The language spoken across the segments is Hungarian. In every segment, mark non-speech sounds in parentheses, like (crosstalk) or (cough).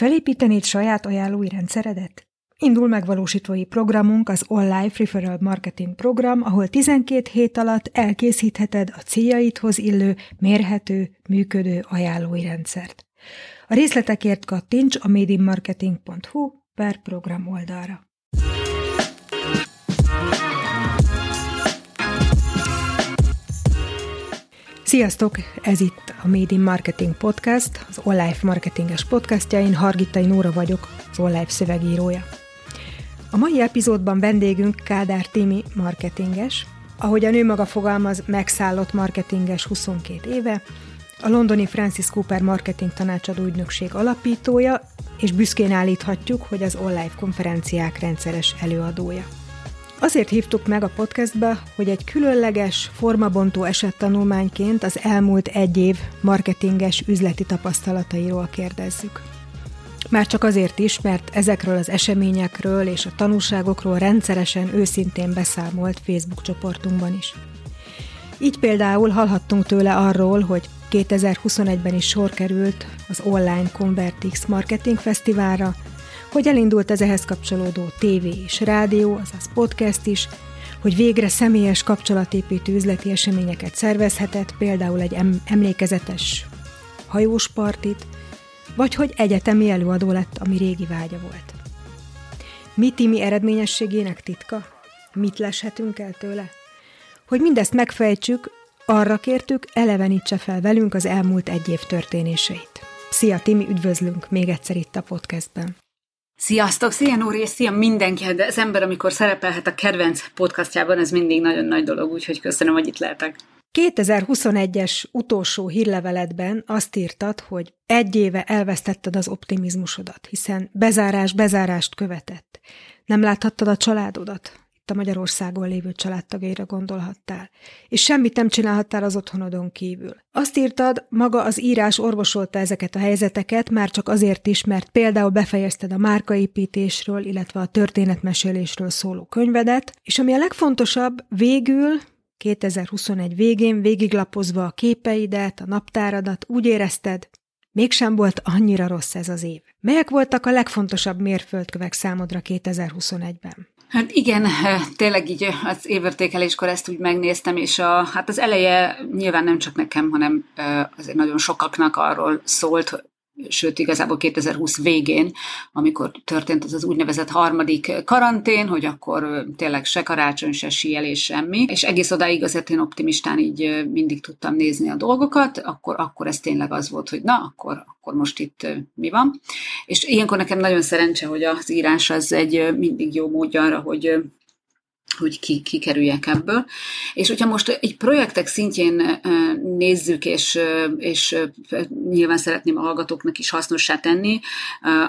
Felépítenéd saját ajánlói rendszeredet? Indul megvalósítói programunk az Life Referral Marketing program, ahol 12 hét alatt elkészítheted a céljaidhoz illő, mérhető, működő ajánlói rendszert. A részletekért kattints a madeinmarketing.hu per program oldalra. Sziasztok! Ez itt a Made in Marketing Podcast, az Life marketinges podcastja. Én Hargitai Nóra vagyok, az Life szövegírója. A mai epizódban vendégünk Kádár Timi marketinges, ahogy a nő maga fogalmaz, megszállott marketinges 22 éve, a londoni Francis Cooper marketing tanácsadó ügynökség alapítója, és büszkén állíthatjuk, hogy az online konferenciák rendszeres előadója. Azért hívtuk meg a podcastba, hogy egy különleges, formabontó esettanulmányként az elmúlt egy év marketinges üzleti tapasztalatairól kérdezzük. Már csak azért is, mert ezekről az eseményekről és a tanulságokról rendszeresen őszintén beszámolt Facebook csoportunkban is. Így például hallhattunk tőle arról, hogy 2021-ben is sor került az online Convertix Marketing Fesztiválra, hogy elindult az ehhez kapcsolódó tévé és rádió, azaz podcast is, hogy végre személyes kapcsolatépítő üzleti eseményeket szervezhetett, például egy emlékezetes hajós partit, vagy hogy egyetemi előadó lett, ami régi vágya volt. Mi Timi eredményességének titka? Mit leshetünk el tőle? Hogy mindezt megfejtsük, arra kértük, elevenítse fel velünk az elmúlt egy év történéseit. Szia Timi, üdvözlünk még egyszer itt a podcastben. Sziasztok, szia Nóri, és szia mindenki, de az ember, amikor szerepelhet a kedvenc podcastjában, ez mindig nagyon nagy dolog, úgyhogy köszönöm, hogy itt lehetek. 2021-es utolsó hírleveletben azt írtad, hogy egy éve elvesztetted az optimizmusodat, hiszen bezárás bezárást követett. Nem láthattad a családodat, a Magyarországon lévő családtagjaira gondolhattál, és semmit nem csinálhattál az otthonodon kívül. Azt írtad, maga az írás orvosolta ezeket a helyzeteket, már csak azért is, mert például befejezted a márkaépítésről, illetve a történetmesélésről szóló könyvedet, és ami a legfontosabb, végül 2021 végén végiglapozva a képeidet, a naptáradat, úgy érezted, mégsem volt annyira rossz ez az év. Melyek voltak a legfontosabb mérföldkövek számodra 2021-ben? Hát igen, tényleg így az évértékeléskor ezt úgy megnéztem, és a, hát az eleje nyilván nem csak nekem, hanem azért nagyon sokaknak arról szólt, sőt igazából 2020 végén, amikor történt az az úgynevezett harmadik karantén, hogy akkor tényleg se karácsony, se síelés, semmi, és egész odáig azért én optimistán így mindig tudtam nézni a dolgokat, akkor, akkor ez tényleg az volt, hogy na, akkor, akkor most itt mi van. És ilyenkor nekem nagyon szerencse, hogy az írás az egy mindig jó módja arra, hogy hogy ki, kikerüljek ebből. És hogyha most egy projektek szintjén nézzük, és, és nyilván szeretném a hallgatóknak is hasznossá tenni,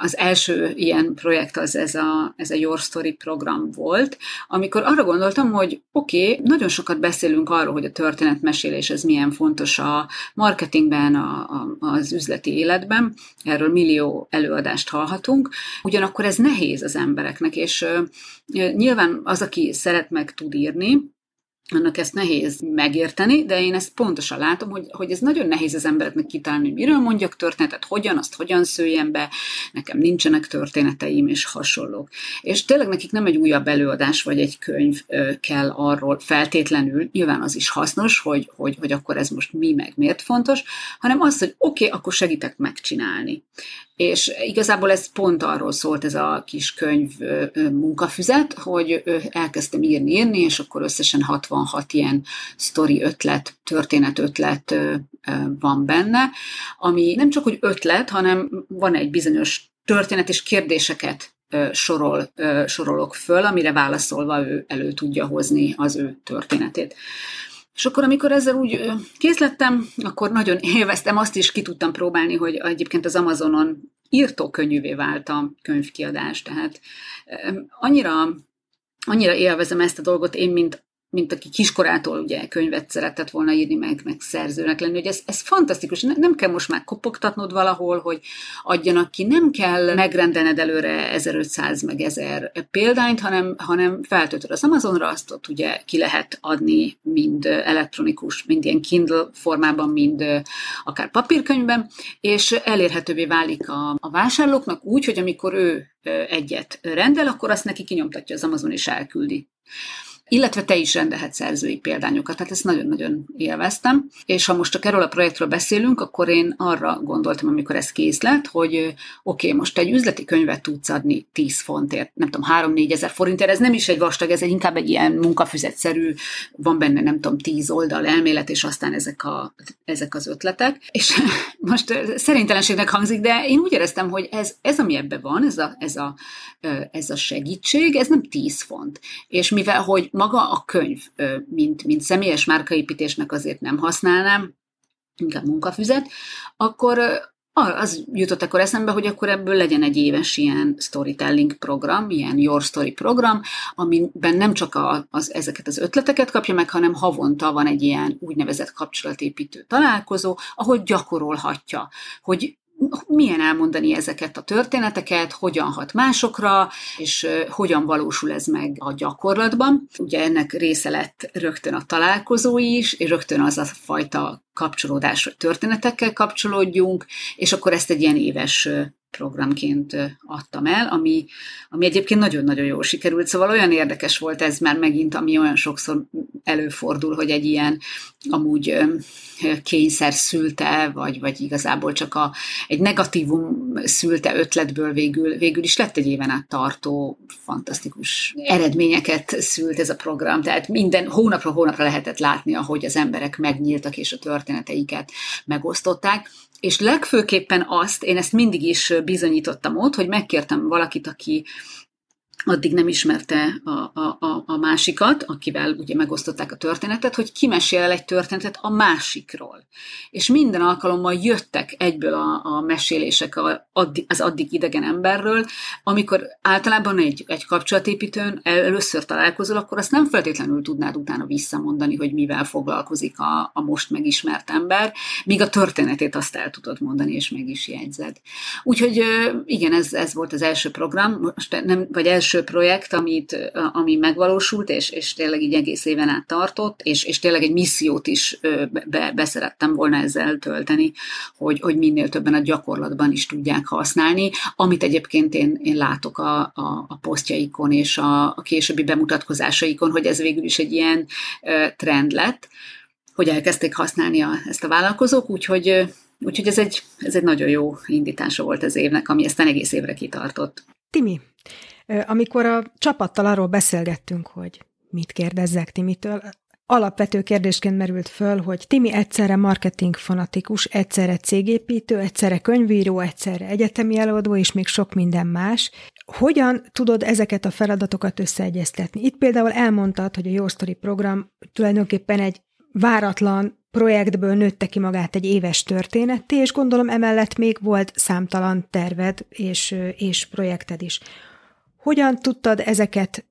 az első ilyen projekt az ez a, ez a Your Story program volt, amikor arra gondoltam, hogy oké, okay, nagyon sokat beszélünk arról, hogy a történetmesélés ez milyen fontos a marketingben, a, a, az üzleti életben, erről millió előadást hallhatunk, ugyanakkor ez nehéz az embereknek, és nyilván az, aki szeret szeret meg tud írni, annak ezt nehéz megérteni, de én ezt pontosan látom, hogy, hogy ez nagyon nehéz az embereknek kitalálni, hogy miről mondjak történetet, hogyan, azt hogyan szőjem be, nekem nincsenek történeteim és hasonlók. És tényleg nekik nem egy újabb előadás vagy egy könyv kell arról feltétlenül, nyilván az is hasznos, hogy, hogy, hogy akkor ez most mi meg miért fontos, hanem az, hogy oké, okay, akkor segítek megcsinálni. És igazából ez pont arról szólt ez a kis könyv munkafüzet, hogy elkezdtem írni, írni, és akkor összesen 66 ilyen sztori ötlet, történet ötlet van benne, ami nem csak, hogy ötlet, hanem van egy bizonyos történet és kérdéseket sorol, sorolok föl, amire válaszolva ő elő tudja hozni az ő történetét. És akkor, amikor ezzel úgy kész lettem, akkor nagyon (laughs) élveztem, azt is ki tudtam próbálni, hogy egyébként az Amazonon írtókönnyűvé vált a könyvkiadás, tehát annyira, annyira élvezem ezt a dolgot én, mint mint aki kiskorától ugye könyvet szeretett volna írni, meg, meg szerzőnek lenni, hogy ez, ez fantasztikus. Nem kell most már kopogtatnod valahol, hogy adjanak ki, nem kell megrendelned előre 1500 meg 1000 példányt, hanem, hanem feltöltöd az Amazonra, azt ott ugye ki lehet adni mind elektronikus, mind ilyen Kindle formában, mind akár papírkönyvben, és elérhetővé válik a, a vásárlóknak úgy, hogy amikor ő egyet rendel, akkor azt neki kinyomtatja az Amazon és elküldi illetve te is rendelhetsz szerzői példányokat, tehát ezt nagyon-nagyon élveztem. És ha most csak erről a projektről beszélünk, akkor én arra gondoltam, amikor ez kész lett, hogy oké, okay, most egy üzleti könyvet tudsz adni 10 fontért, nem tudom, 3-4 ezer forintért, ez nem is egy vastag, ez egy inkább egy ilyen munkafüzetszerű, van benne nem tudom, 10 oldal elmélet, és aztán ezek, a, ezek az ötletek. És (laughs) most szerintelenségnek hangzik, de én úgy éreztem, hogy ez, ez ami ebben van, ez a, ez, a, ez a segítség, ez nem 10 font. És mivel, hogy maga a könyv, mint, mint személyes márkaépítésnek azért nem használnám, inkább munkafüzet, akkor az jutott akkor eszembe, hogy akkor ebből legyen egy éves ilyen storytelling program, ilyen Your Story program, amiben nem csak a, az, ezeket az ötleteket kapja meg, hanem havonta van egy ilyen úgynevezett kapcsolatépítő találkozó, ahol gyakorolhatja, hogy milyen elmondani ezeket a történeteket, hogyan hat másokra, és hogyan valósul ez meg a gyakorlatban. Ugye ennek része lett rögtön a találkozó is, és rögtön az a fajta kapcsolódás, történetekkel kapcsolódjunk, és akkor ezt egy ilyen éves programként adtam el, ami, ami egyébként nagyon-nagyon jól sikerült, szóval olyan érdekes volt ez, mert megint, ami olyan sokszor előfordul, hogy egy ilyen amúgy kényszer szülte, vagy, vagy igazából csak a, egy negatívum szülte ötletből végül, végül is lett egy éven át tartó, fantasztikus eredményeket szült ez a program, tehát minden hónapra hónapra lehetett látni, ahogy az emberek megnyíltak és a történeteiket megosztották, és legfőképpen azt, én ezt mindig is bizonyítottam ott, hogy megkértem valakit, aki addig nem ismerte a, a, a, másikat, akivel ugye megosztották a történetet, hogy kimesél egy történetet a másikról. És minden alkalommal jöttek egyből a, a mesélések a, az addig idegen emberről, amikor általában egy, egy kapcsolatépítőn először találkozol, akkor azt nem feltétlenül tudnád utána visszamondani, hogy mivel foglalkozik a, a most megismert ember, míg a történetét azt el tudod mondani, és meg is jegyzed. Úgyhogy igen, ez, ez volt az első program, most nem, vagy első első projekt, amit, ami megvalósult, és, és tényleg így egész éven át tartott, és, és tényleg egy missziót is be, beszerettem volna ezzel tölteni, hogy, hogy minél többen a gyakorlatban is tudják használni, amit egyébként én, én látok a, a, a posztjaikon és a, a későbbi bemutatkozásaikon, hogy ez végül is egy ilyen trend lett, hogy elkezdték használni a, ezt a vállalkozók, úgyhogy Úgyhogy ez egy, ez egy nagyon jó indítása volt az évnek, ami aztán egész évre kitartott. Timi, amikor a csapattal arról beszélgettünk, hogy mit kérdezzek Timitől, alapvető kérdésként merült föl, hogy Timi egyszerre marketing fanatikus, egyszerre cégépítő, egyszerre könyvíró, egyszerre egyetemi előadó, és még sok minden más. Hogyan tudod ezeket a feladatokat összeegyeztetni? Itt például elmondtad, hogy a Your Story program tulajdonképpen egy váratlan projektből nőtte ki magát egy éves történetté, és gondolom emellett még volt számtalan terved és, és projekted is. Hogyan tudtad ezeket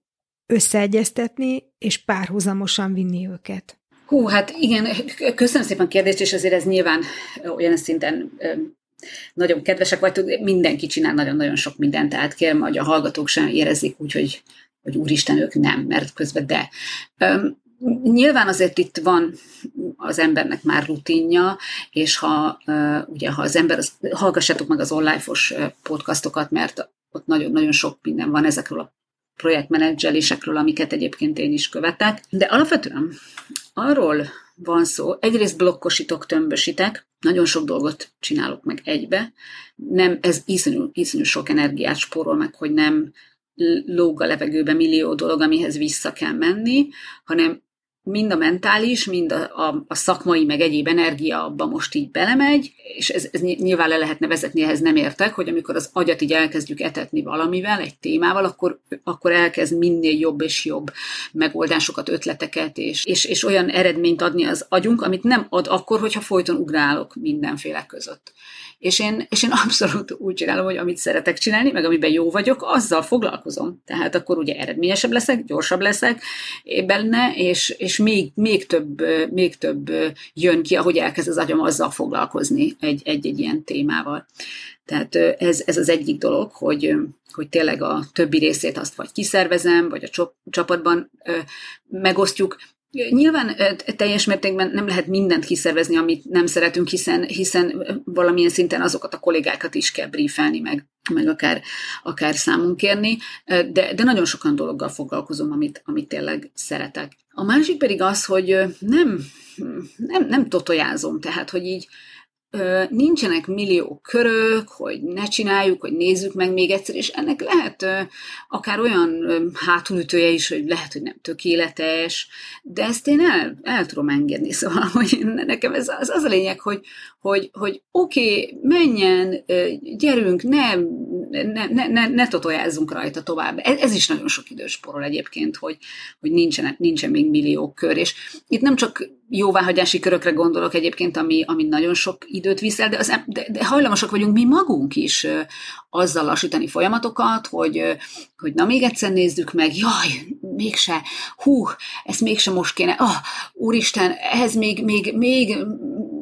összeegyeztetni, és párhuzamosan vinni őket? Hú, hát igen, köszönöm szépen a kérdést, és azért ez nyilván olyan szinten nagyon kedvesek vagytok, mindenki csinál nagyon-nagyon sok mindent, tehát kérem, hogy a hallgatók sem érezzék úgy, hogy, hogy úristen, ők nem, mert közben de. Nyilván azért itt van az embernek már rutinja, és ha ugye ha az ember, hallgassátok meg az online podcastokat, mert ott nagyon-nagyon sok minden van ezekről a projektmenedzselésekről, amiket egyébként én is követek. De alapvetően arról van szó, egyrészt blokkosítok, tömbösítek, nagyon sok dolgot csinálok meg egybe, nem, ez iszonyú, iszonyú sok energiát spórol meg, hogy nem lóg a levegőbe millió dolog, amihez vissza kell menni, hanem mind a mentális, mind a, a, a szakmai, meg egyéb energia abba most így belemegy, és ez, ez nyilván le lehetne vezetni, ehhez nem értek, hogy amikor az agyat így elkezdjük etetni valamivel, egy témával, akkor, akkor elkezd minél jobb és jobb megoldásokat, ötleteket, és, és, és olyan eredményt adni az agyunk, amit nem ad akkor, hogyha folyton ugrálok mindenféle között. És én, és én abszolút úgy csinálom, hogy amit szeretek csinálni, meg amiben jó vagyok, azzal foglalkozom. Tehát akkor ugye eredményesebb leszek, gyorsabb leszek benne, és, és még, még, több, még több jön ki, ahogy elkezd az agyam azzal foglalkozni egy-egy ilyen témával. Tehát ez, ez az egyik dolog, hogy, hogy tényleg a többi részét azt vagy kiszervezem, vagy a csapatban megosztjuk, Nyilván teljes mértékben nem lehet mindent kiszervezni, amit nem szeretünk, hiszen, hiszen valamilyen szinten azokat a kollégákat is kell briefelni, meg, meg akár, akár számunk kérni, de, de nagyon sokan dologgal foglalkozom, amit, amit tényleg szeretek. A másik pedig az, hogy nem, nem, nem totojázom, tehát, hogy így nincsenek millió körök, hogy ne csináljuk, hogy nézzük meg még egyszer, és ennek lehet akár olyan hátulütője is, hogy lehet, hogy nem tökéletes, de ezt én el, el tudom engedni, (laughs) szóval hogy nekem ez az, az a lényeg, hogy, hogy, hogy oké, okay, menjen, gyerünk, ne, ne, ne, ne, ne totojázzunk rajta tovább. Ez, ez is nagyon sok idős porol egyébként, hogy, hogy nincsen, nincsen még millió kör, és itt nem csak jóváhagyási körökre gondolok egyébként, ami, ami nagyon sok időt viszel, de, az, de, de hajlamosak vagyunk mi magunk is azzal lassítani folyamatokat, hogy, hogy na még egyszer nézzük meg, jaj, mégse, hú, ezt mégse most kéne, ah, úristen, ehhez még, még, még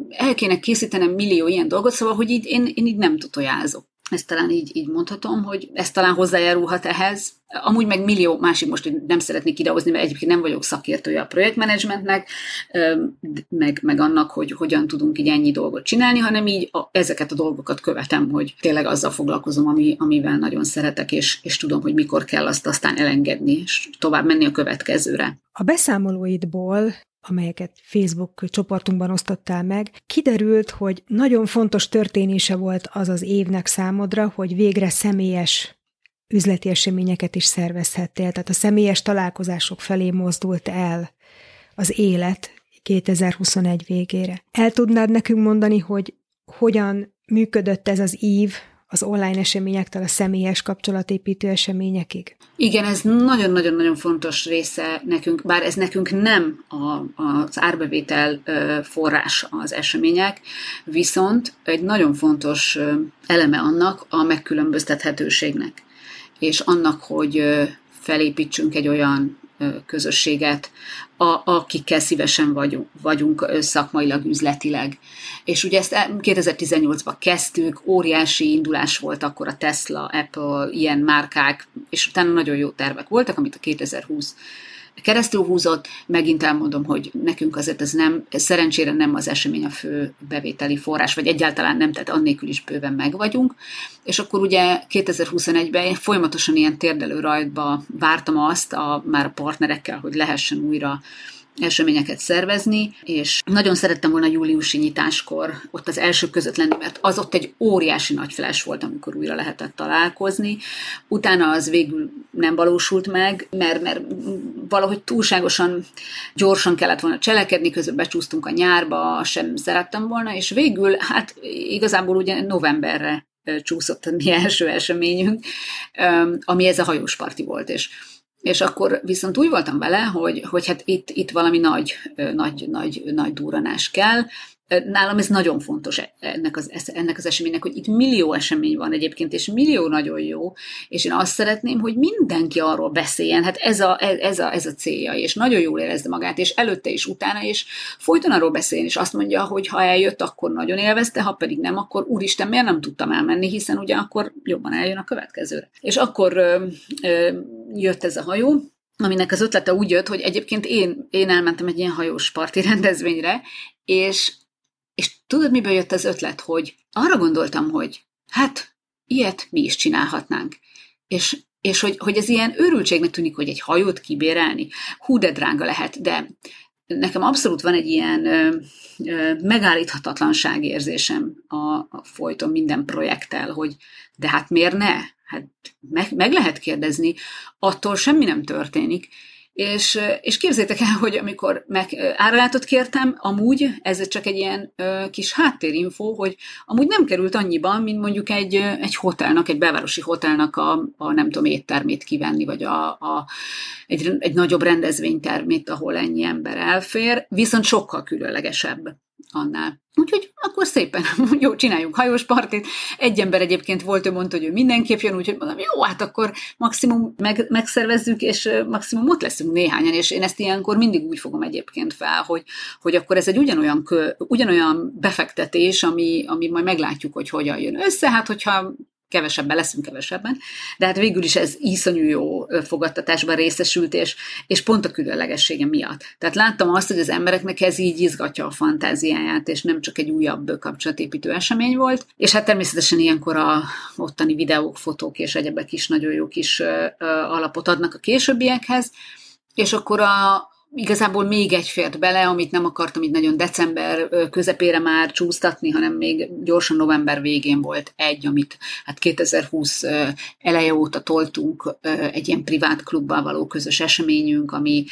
el kéne készítenem millió ilyen dolgot, szóval, hogy így, én, én így nem tutojázok. Ezt talán így, így mondhatom, hogy ez talán hozzájárulhat ehhez. Amúgy meg millió másik most nem szeretnék idehozni, mert egyébként nem vagyok szakértője a projektmenedzsmentnek, meg, meg annak, hogy hogyan tudunk így ennyi dolgot csinálni, hanem így a, ezeket a dolgokat követem, hogy tényleg azzal foglalkozom, ami, amivel nagyon szeretek, és, és tudom, hogy mikor kell azt aztán elengedni, és tovább menni a következőre. A beszámolóidból amelyeket Facebook csoportunkban osztottál meg, kiderült, hogy nagyon fontos történése volt az az évnek számodra, hogy végre személyes üzleti eseményeket is szervezhettél, tehát a személyes találkozások felé mozdult el az élet 2021 végére. El tudnád nekünk mondani, hogy hogyan működött ez az ív, az online eseményektől a személyes kapcsolatépítő eseményekig? Igen, ez nagyon-nagyon-nagyon fontos része nekünk, bár ez nekünk nem a, az árbevétel forrás az események, viszont egy nagyon fontos eleme annak a megkülönböztethetőségnek, és annak, hogy felépítsünk egy olyan közösséget, a, akikkel szívesen vagyunk, vagyunk szakmailag, üzletileg. És ugye ezt 2018-ban kezdtük, óriási indulás volt akkor a Tesla, Apple, ilyen márkák, és utána nagyon jó tervek voltak, amit a 2020 keresztül húzott. Megint elmondom, hogy nekünk azért ez nem, szerencsére nem az esemény a fő bevételi forrás, vagy egyáltalán nem, tehát annélkül is bőven meg vagyunk. És akkor ugye 2021-ben folyamatosan ilyen térdelő rajtba vártam azt a, már a partnerekkel, hogy lehessen újra eseményeket szervezni, és nagyon szerettem volna júliusi nyitáskor ott az első között lenni, mert az ott egy óriási nagy flash volt, amikor újra lehetett találkozni. Utána az végül nem valósult meg, mert, mert valahogy túlságosan gyorsan kellett volna cselekedni, közben becsúsztunk a nyárba, sem szerettem volna, és végül, hát igazából ugye novemberre csúszott a mi első eseményünk, ami ez a hajósparti volt, és és akkor viszont úgy voltam vele, hogy, hogy hát itt, itt valami nagy, nagy, nagy, nagy duranás kell, Nálam ez nagyon fontos ennek az, ennek az eseménynek, hogy itt millió esemény van egyébként, és millió nagyon jó, és én azt szeretném, hogy mindenki arról beszéljen, hát ez a, ez a, ez a célja, és nagyon jól érezze magát, és előtte és utána, és folyton arról beszélni, és azt mondja, hogy ha eljött, akkor nagyon élvezte, ha pedig nem, akkor úristen, miért nem tudtam elmenni, hiszen ugye akkor jobban eljön a következőre. És akkor ö, ö, jött ez a hajó, aminek az ötlete úgy jött, hogy egyébként én, én elmentem egy ilyen hajós parti (laughs) rendezvényre, és és tudod, miből jött az ötlet, hogy arra gondoltam, hogy hát ilyet mi is csinálhatnánk. És, és hogy, hogy ez ilyen őrültségnek tűnik, hogy egy hajót kibérelni. Hú, de drága lehet, de nekem abszolút van egy ilyen ö, ö, megállíthatatlanság érzésem a, a folyton minden projekttel, hogy de hát miért ne? Hát meg, meg lehet kérdezni, attól semmi nem történik, És, és képzétek el, hogy amikor meg áralátot kértem, amúgy ez csak egy ilyen kis háttérinfo, hogy amúgy nem került annyiban, mint mondjuk egy, egy hotelnak, egy belvárosi hotelnak a, a nem tudom, éttermét kivenni, vagy a, a, egy, egy nagyobb rendezvénytermét, ahol ennyi ember elfér, viszont sokkal különlegesebb annál. Úgyhogy akkor szépen, (laughs) jó, csináljunk hajós partit. Egy ember egyébként volt, ő mondta, hogy ő mindenképp jön, úgyhogy mondom, jó, hát akkor maximum meg, megszervezzük, és maximum ott leszünk néhányan, és én ezt ilyenkor mindig úgy fogom egyébként fel, hogy, hogy akkor ez egy ugyanolyan, kö, ugyanolyan befektetés, ami, ami majd meglátjuk, hogy hogyan jön össze. Hát, hogyha kevesebben leszünk kevesebben, de hát végül is ez iszonyú jó fogadtatásban részesült, és, és pont a különlegessége miatt. Tehát láttam azt, hogy az embereknek ez így izgatja a fantáziáját, és nem csak egy újabb kapcsolatépítő esemény volt, és hát természetesen ilyenkor a ottani videók, fotók és egyebek is nagyon jó kis alapot adnak a későbbiekhez, és akkor a, igazából még egy fért bele, amit nem akartam így nagyon december közepére már csúsztatni, hanem még gyorsan november végén volt egy, amit hát 2020 eleje óta toltunk egy ilyen privát klubbal való közös eseményünk, ami,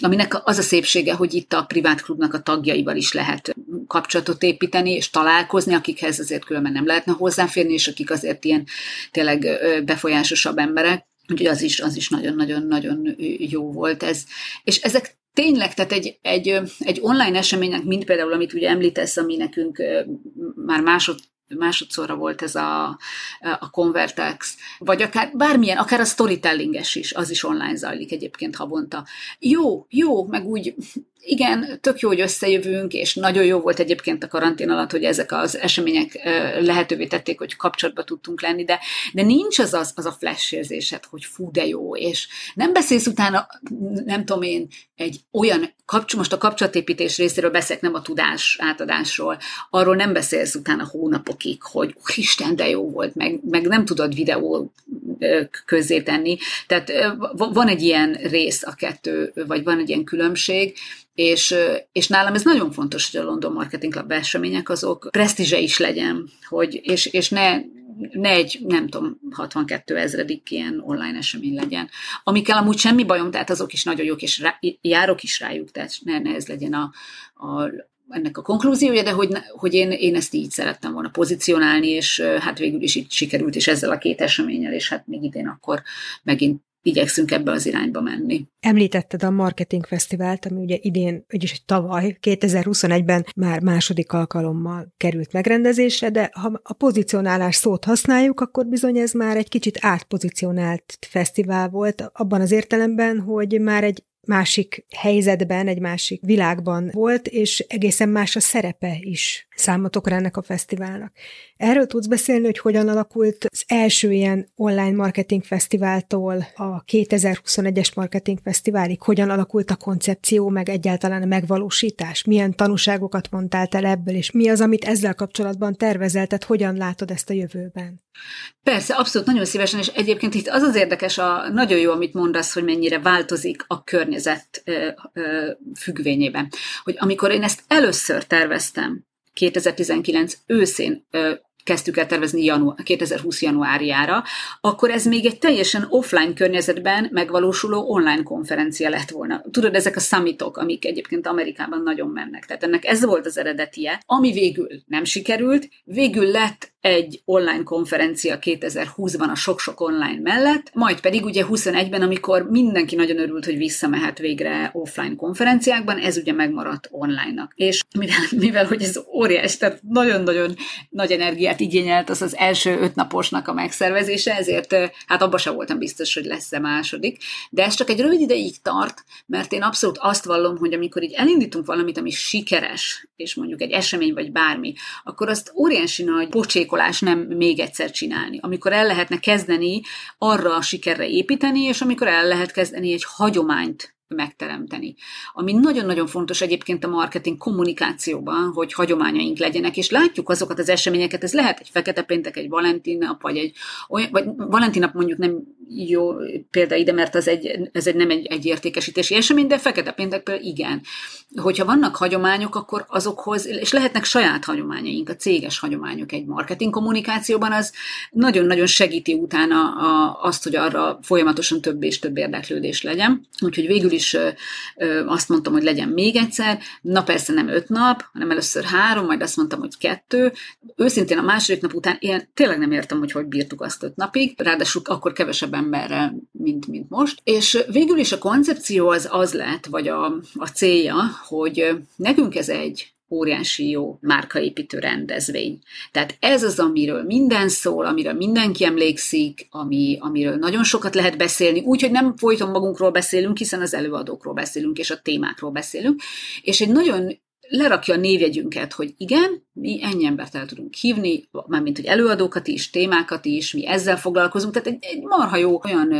aminek az a szépsége, hogy itt a privát klubnak a tagjaival is lehet kapcsolatot építeni, és találkozni, akikhez azért különben nem lehetne hozzáférni, és akik azért ilyen tényleg befolyásosabb emberek. Úgyhogy az is, az is nagyon-nagyon-nagyon jó volt ez. És ezek tényleg, tehát egy, egy, egy online eseménynek, mint például, amit ugye említesz, ami nekünk már másod, másodszorra volt ez a, a Convertex, vagy akár bármilyen, akár a storytellinges is, az is online zajlik egyébként havonta. Jó, jó, meg úgy igen, tök jó, hogy összejövünk, és nagyon jó volt egyébként a karantén alatt, hogy ezek az események lehetővé tették, hogy kapcsolatba tudtunk lenni, de, de nincs az, az, az a flash érzésed, hogy fú, de jó, és nem beszélsz utána, nem tudom én, egy olyan, kapcs- most a kapcsolatépítés részéről beszélek, nem a tudás átadásról, arról nem beszélsz utána hónapokig, hogy Isten, de jó volt, meg, meg nem tudod videó közzé tenni. Tehát van egy ilyen rész a kettő, vagy van egy ilyen különbség, és, és nálam ez nagyon fontos, hogy a London Marketing Club események azok presztízse is legyen, hogy, és, és ne, ne egy, nem tudom, 62 ezredik ilyen online esemény legyen. Amikkel amúgy semmi bajom, tehát azok is nagyon jók, és rá, járok is rájuk, tehát ne, ne ez legyen a, a, ennek a konklúziója, de hogy, hogy én, én ezt így szerettem volna pozícionálni, és hát végül is így sikerült, és ezzel a két eseménnyel, és hát még idén akkor megint igyekszünk ebbe az irányba menni. Említetted a Marketing Fesztivált, ami ugye idén, vagyis tavaly, 2021-ben már második alkalommal került megrendezésre, de ha a pozicionálás szót használjuk, akkor bizony ez már egy kicsit átpozicionált fesztivál volt, abban az értelemben, hogy már egy másik helyzetben, egy másik világban volt, és egészen más a szerepe is számotokra ennek a fesztiválnak. Erről tudsz beszélni, hogy hogyan alakult az első ilyen online marketing fesztiváltól a 2021-es marketing fesztiválig, hogyan alakult a koncepció, meg egyáltalán a megvalósítás, milyen tanúságokat mondtál el ebből, és mi az, amit ezzel kapcsolatban tervezel, tehát hogyan látod ezt a jövőben? Persze, abszolút, nagyon szívesen, és egyébként itt az az érdekes, a, nagyon jó, amit mondasz, hogy mennyire változik a környezet ö, ö, függvényében. Hogy amikor én ezt először terveztem, 2019 őszén kezdtük el tervezni január, 2020 januárjára, akkor ez még egy teljesen offline környezetben megvalósuló online konferencia lett volna. Tudod, ezek a summitok, amik egyébként Amerikában nagyon mennek. Tehát ennek ez volt az eredetie, ami végül nem sikerült, végül lett egy online konferencia 2020-ban a sok-sok online mellett, majd pedig ugye 21-ben, amikor mindenki nagyon örült, hogy visszamehet végre offline konferenciákban, ez ugye megmaradt online-nak. És mivel, mivel hogy ez óriás, tehát nagyon-nagyon nagy energiát igényelt az az első öt naposnak a megszervezése, ezért hát abban sem voltam biztos, hogy lesz-e második. De ez csak egy rövid ideig tart, mert én abszolút azt vallom, hogy amikor így elindítunk valamit, ami sikeres, és mondjuk egy esemény vagy bármi, akkor azt óriási nagy pocsék gyakorlás nem még egyszer csinálni. Amikor el lehetne kezdeni arra a sikerre építeni, és amikor el lehet kezdeni egy hagyományt megteremteni. Ami nagyon-nagyon fontos egyébként a marketing kommunikációban, hogy hagyományaink legyenek, és látjuk azokat az eseményeket, ez lehet egy fekete péntek, egy Valentin nap, vagy egy olyan, vagy Valentin nap mondjuk nem jó példa ide, mert az egy, ez egy nem egy, egy értékesítési esemény, de Fekete Péntek például igen. Hogyha vannak hagyományok, akkor azokhoz, és lehetnek saját hagyományaink, a céges hagyományok egy marketing kommunikációban, az nagyon-nagyon segíti utána a, azt, hogy arra folyamatosan több és több érdeklődés legyen. Úgyhogy végül is ö, azt mondtam, hogy legyen még egyszer, na persze nem öt nap, hanem először három, majd azt mondtam, hogy kettő. Őszintén a második nap után én tényleg nem értem, hogy hogy bírtuk azt öt napig, ráadásul akkor kevesebb emberrel, mint, mint most. És végül is a koncepció az az lett, vagy a, a célja, hogy nekünk ez egy óriási jó márkaépítő rendezvény. Tehát ez az, amiről minden szól, amiről mindenki emlékszik, ami, amiről nagyon sokat lehet beszélni, úgyhogy nem folyton magunkról beszélünk, hiszen az előadókról beszélünk, és a témákról beszélünk, és egy nagyon lerakja a névjegyünket, hogy igen, mi ennyi embert el tudunk hívni, mármint hogy előadókat is, témákat is, mi ezzel foglalkozunk, tehát egy, egy marha jó olyan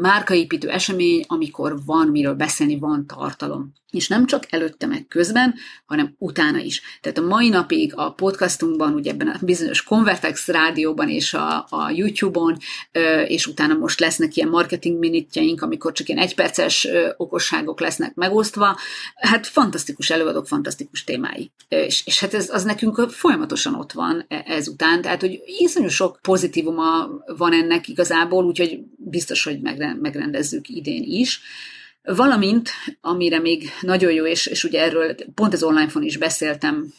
márkaépítő esemény, amikor van miről beszélni, van tartalom. És nem csak előtte meg közben, hanem utána is. Tehát a mai napig a podcastunkban, ugye ebben a bizonyos Convertex rádióban és a, a YouTube-on, és utána most lesznek ilyen marketing minitjeink, amikor csak ilyen egyperces okosságok lesznek megosztva, hát fantasztikus előadók, fantasztikus témái. És, és hát ez az nekünk nekünk folyamatosan ott van e- ezután, tehát hogy iszonyú sok pozitívuma van ennek igazából, úgyhogy biztos, hogy megrendezzük idén is. Valamint, amire még nagyon jó, és, és ugye erről pont az online-fon is beszéltem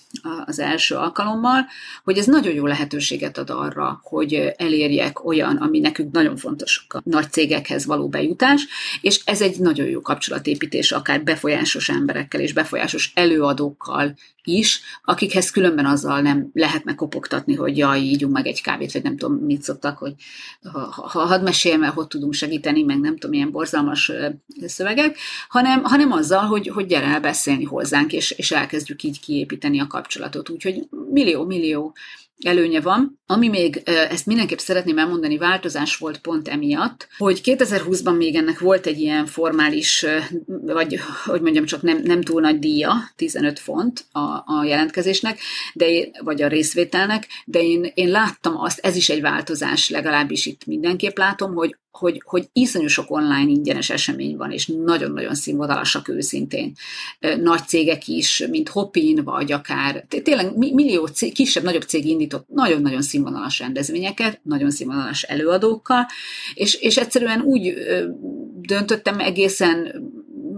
az első alkalommal, hogy ez nagyon jó lehetőséget ad arra, hogy elérjek olyan, ami nekünk nagyon fontos a nagy cégekhez való bejutás, és ez egy nagyon jó kapcsolatépítés akár befolyásos emberekkel és befolyásos előadókkal is, akikhez különben azzal nem lehetne kopogtatni, hogy jaj, ígyunk meg egy kávét, vagy nem tudom, mit szoktak, hogy ha, ha hadd meséljem el, hogy tudunk segíteni, meg nem tudom, ilyen borzalmas szövegek, hanem, hanem azzal, hogy, hogy gyere el beszélni hozzánk, és, és elkezdjük így kiépíteni a kapcsolatot. Úgyhogy millió-millió előnye van. Ami még, ezt mindenképp szeretném elmondani, változás volt pont emiatt, hogy 2020-ban még ennek volt egy ilyen formális, vagy hogy mondjam, csak nem, nem túl nagy díja, 15 font a, a jelentkezésnek, de én, vagy a részvételnek, de én, én láttam azt, ez is egy változás, legalábbis itt mindenképp látom, hogy hogy, hogy iszonyú sok online ingyenes esemény van, és nagyon-nagyon színvonalasak őszintén. Nagy cégek is, mint Hopin, vagy akár tényleg millió cég, kisebb, nagyobb cég indított nagyon-nagyon színvonalas rendezvényeket, nagyon színvonalas előadókkal, és, és egyszerűen úgy döntöttem egészen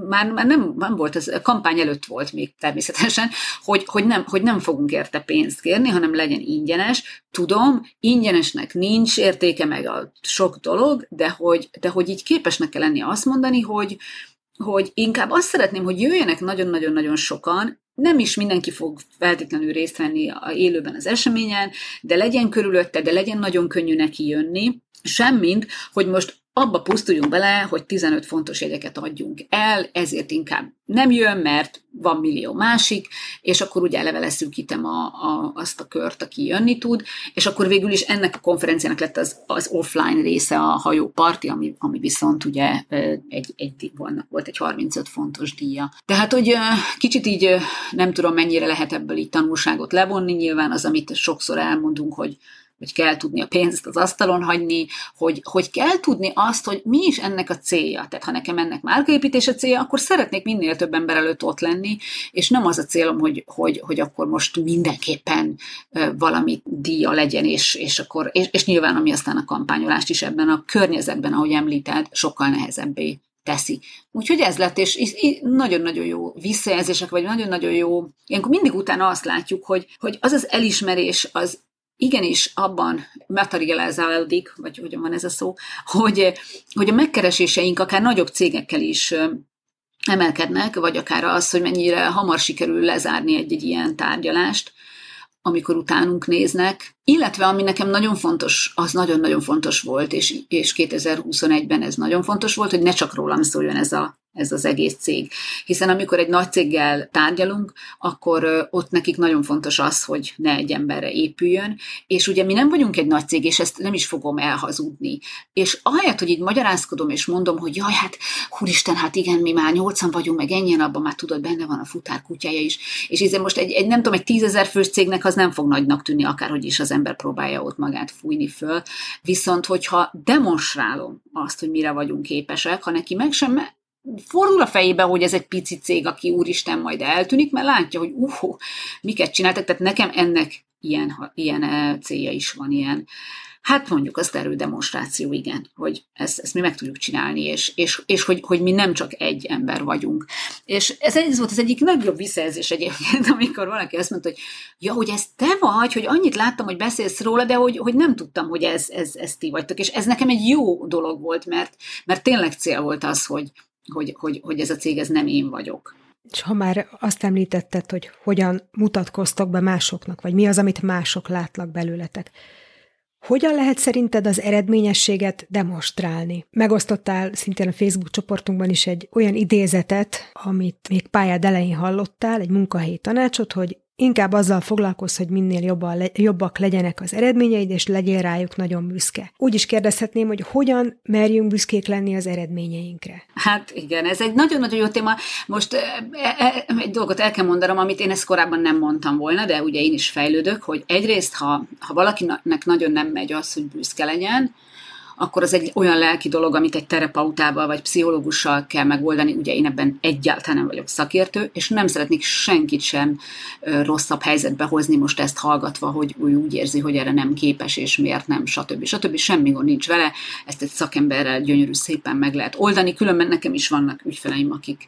már, már nem, nem volt, ez kampány előtt volt még természetesen, hogy, hogy, nem, hogy nem fogunk érte pénzt kérni, hanem legyen ingyenes. Tudom, ingyenesnek nincs értéke meg a sok dolog, de hogy, de hogy így képesnek kell lenni azt mondani, hogy, hogy inkább azt szeretném, hogy jöjjenek nagyon-nagyon-nagyon sokan, nem is mindenki fog feltétlenül részt venni a élőben az eseményen, de legyen körülötte, de legyen nagyon könnyű neki jönni, semmint, hogy most abba pusztuljunk bele, hogy 15 fontos jegyeket adjunk el, ezért inkább nem jön, mert van millió másik, és akkor ugye eleve leszűkítem a, a, azt a kört, aki jönni tud, és akkor végül is ennek a konferenciának lett az, az offline része a hajóparti, ami, ami viszont ugye egy, egy, volt egy 35 fontos díja. Tehát, hogy kicsit így nem tudom, mennyire lehet ebből így tanulságot levonni, nyilván az, amit sokszor elmondunk, hogy hogy kell tudni a pénzt az asztalon hagyni, hogy, hogy kell tudni azt, hogy mi is ennek a célja. Tehát ha nekem ennek márkaépítés a célja, akkor szeretnék minél több ember előtt ott lenni, és nem az a célom, hogy, hogy, hogy akkor most mindenképpen valami díja legyen, és, és, akkor, és, és nyilván ami aztán a kampányolást is ebben a környezetben, ahogy említed, sokkal nehezebbé teszi. Úgyhogy ez lett, és nagyon-nagyon jó visszajelzések, vagy nagyon-nagyon jó, ilyenkor mindig utána azt látjuk, hogy, hogy az az elismerés, az igenis abban materializálódik, vagy hogyan van ez a szó, hogy, hogy a megkereséseink akár nagyobb cégekkel is emelkednek, vagy akár az, hogy mennyire hamar sikerül lezárni egy-egy ilyen tárgyalást, amikor utánunk néznek, illetve ami nekem nagyon fontos, az nagyon-nagyon fontos volt, és, és 2021-ben ez nagyon fontos volt, hogy ne csak rólam szóljon ez a ez az egész cég. Hiszen amikor egy nagy céggel tárgyalunk, akkor ott nekik nagyon fontos az, hogy ne egy emberre épüljön, és ugye mi nem vagyunk egy nagy cég, és ezt nem is fogom elhazudni. És ahelyett, hogy így magyarázkodom, és mondom, hogy jaj, hát húristen, hát igen, mi már nyolcan vagyunk, meg ennyien, abban már tudod, benne van a futár kutyája is. És így most egy, egy nem tudom, egy tízezer fős cégnek az nem fog nagynak tűnni, akárhogy is az ember próbálja ott magát fújni föl. Viszont, hogyha demonstrálom azt, hogy mire vagyunk képesek, ha neki meg sem fordul a fejébe, hogy ez egy pici cég, aki úristen majd eltűnik, mert látja, hogy uh, miket csináltak, tehát nekem ennek ilyen, ilyen eh, célja is van, ilyen Hát mondjuk az erődemonstráció, igen, hogy ezt, ezt mi meg tudjuk csinálni, és, és, és hogy, hogy mi nem csak egy ember vagyunk. És ez, ez volt az egyik nagyobb visszajelzés egyébként, (laughs) amikor valaki azt mondta, hogy ja, hogy ez te vagy, hogy annyit láttam, hogy beszélsz róla, de hogy, hogy nem tudtam, hogy ez, ez, ez ti vagytok. És ez nekem egy jó dolog volt, mert, mert tényleg cél volt az, hogy, hogy, hogy, hogy ez a cég, ez nem én vagyok. És ha már azt említetted, hogy hogyan mutatkoztok be másoknak, vagy mi az, amit mások látnak belőletek, hogyan lehet szerinted az eredményességet demonstrálni? Megosztottál szintén a Facebook csoportunkban is egy olyan idézetet, amit még pályád elején hallottál, egy munkahelyi tanácsot, hogy Inkább azzal foglalkozz, hogy minél jobban, jobbak legyenek az eredményeid, és legyél rájuk nagyon büszke. Úgy is kérdezhetném, hogy hogyan merjünk büszkék lenni az eredményeinkre. Hát igen, ez egy nagyon-nagyon jó téma. Most e, e, egy dolgot el kell mondanom, amit én ezt korábban nem mondtam volna, de ugye én is fejlődök, hogy egyrészt, ha, ha valakinek nagyon nem megy az, hogy büszke legyen, akkor az egy olyan lelki dolog, amit egy terapeutával vagy pszichológussal kell megoldani. Ugye én ebben egyáltalán nem vagyok szakértő, és nem szeretnék senkit sem rosszabb helyzetbe hozni most ezt hallgatva, hogy ő úgy érzi, hogy erre nem képes, és miért nem, stb. stb. Semmi gond nincs vele, ezt egy szakemberrel gyönyörű szépen meg lehet oldani, különben nekem is vannak ügyfeleim, akik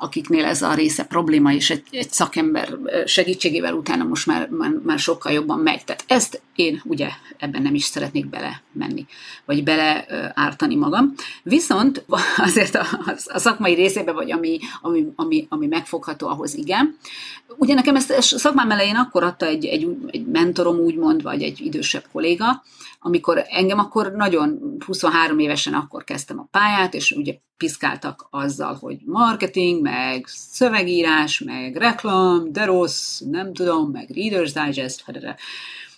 akiknél ez a része probléma, és egy, egy szakember segítségével utána most már, már, már sokkal jobban megy. Tehát ezt én ugye ebben nem is szeretnék bele menni, vagy bele ártani magam. Viszont (laughs) azért a, a szakmai részében, vagy ami, ami, ami, ami megfogható, ahhoz igen. Ugye nekem ezt, ezt szakmám elején akkor adta egy, egy, egy mentorom úgymond, vagy egy idősebb kolléga, amikor engem akkor nagyon 23 évesen akkor kezdtem a pályát, és ugye piszkáltak azzal, hogy marketing, meg szövegírás, meg reklam, de rossz, nem tudom, meg Reader's Digest,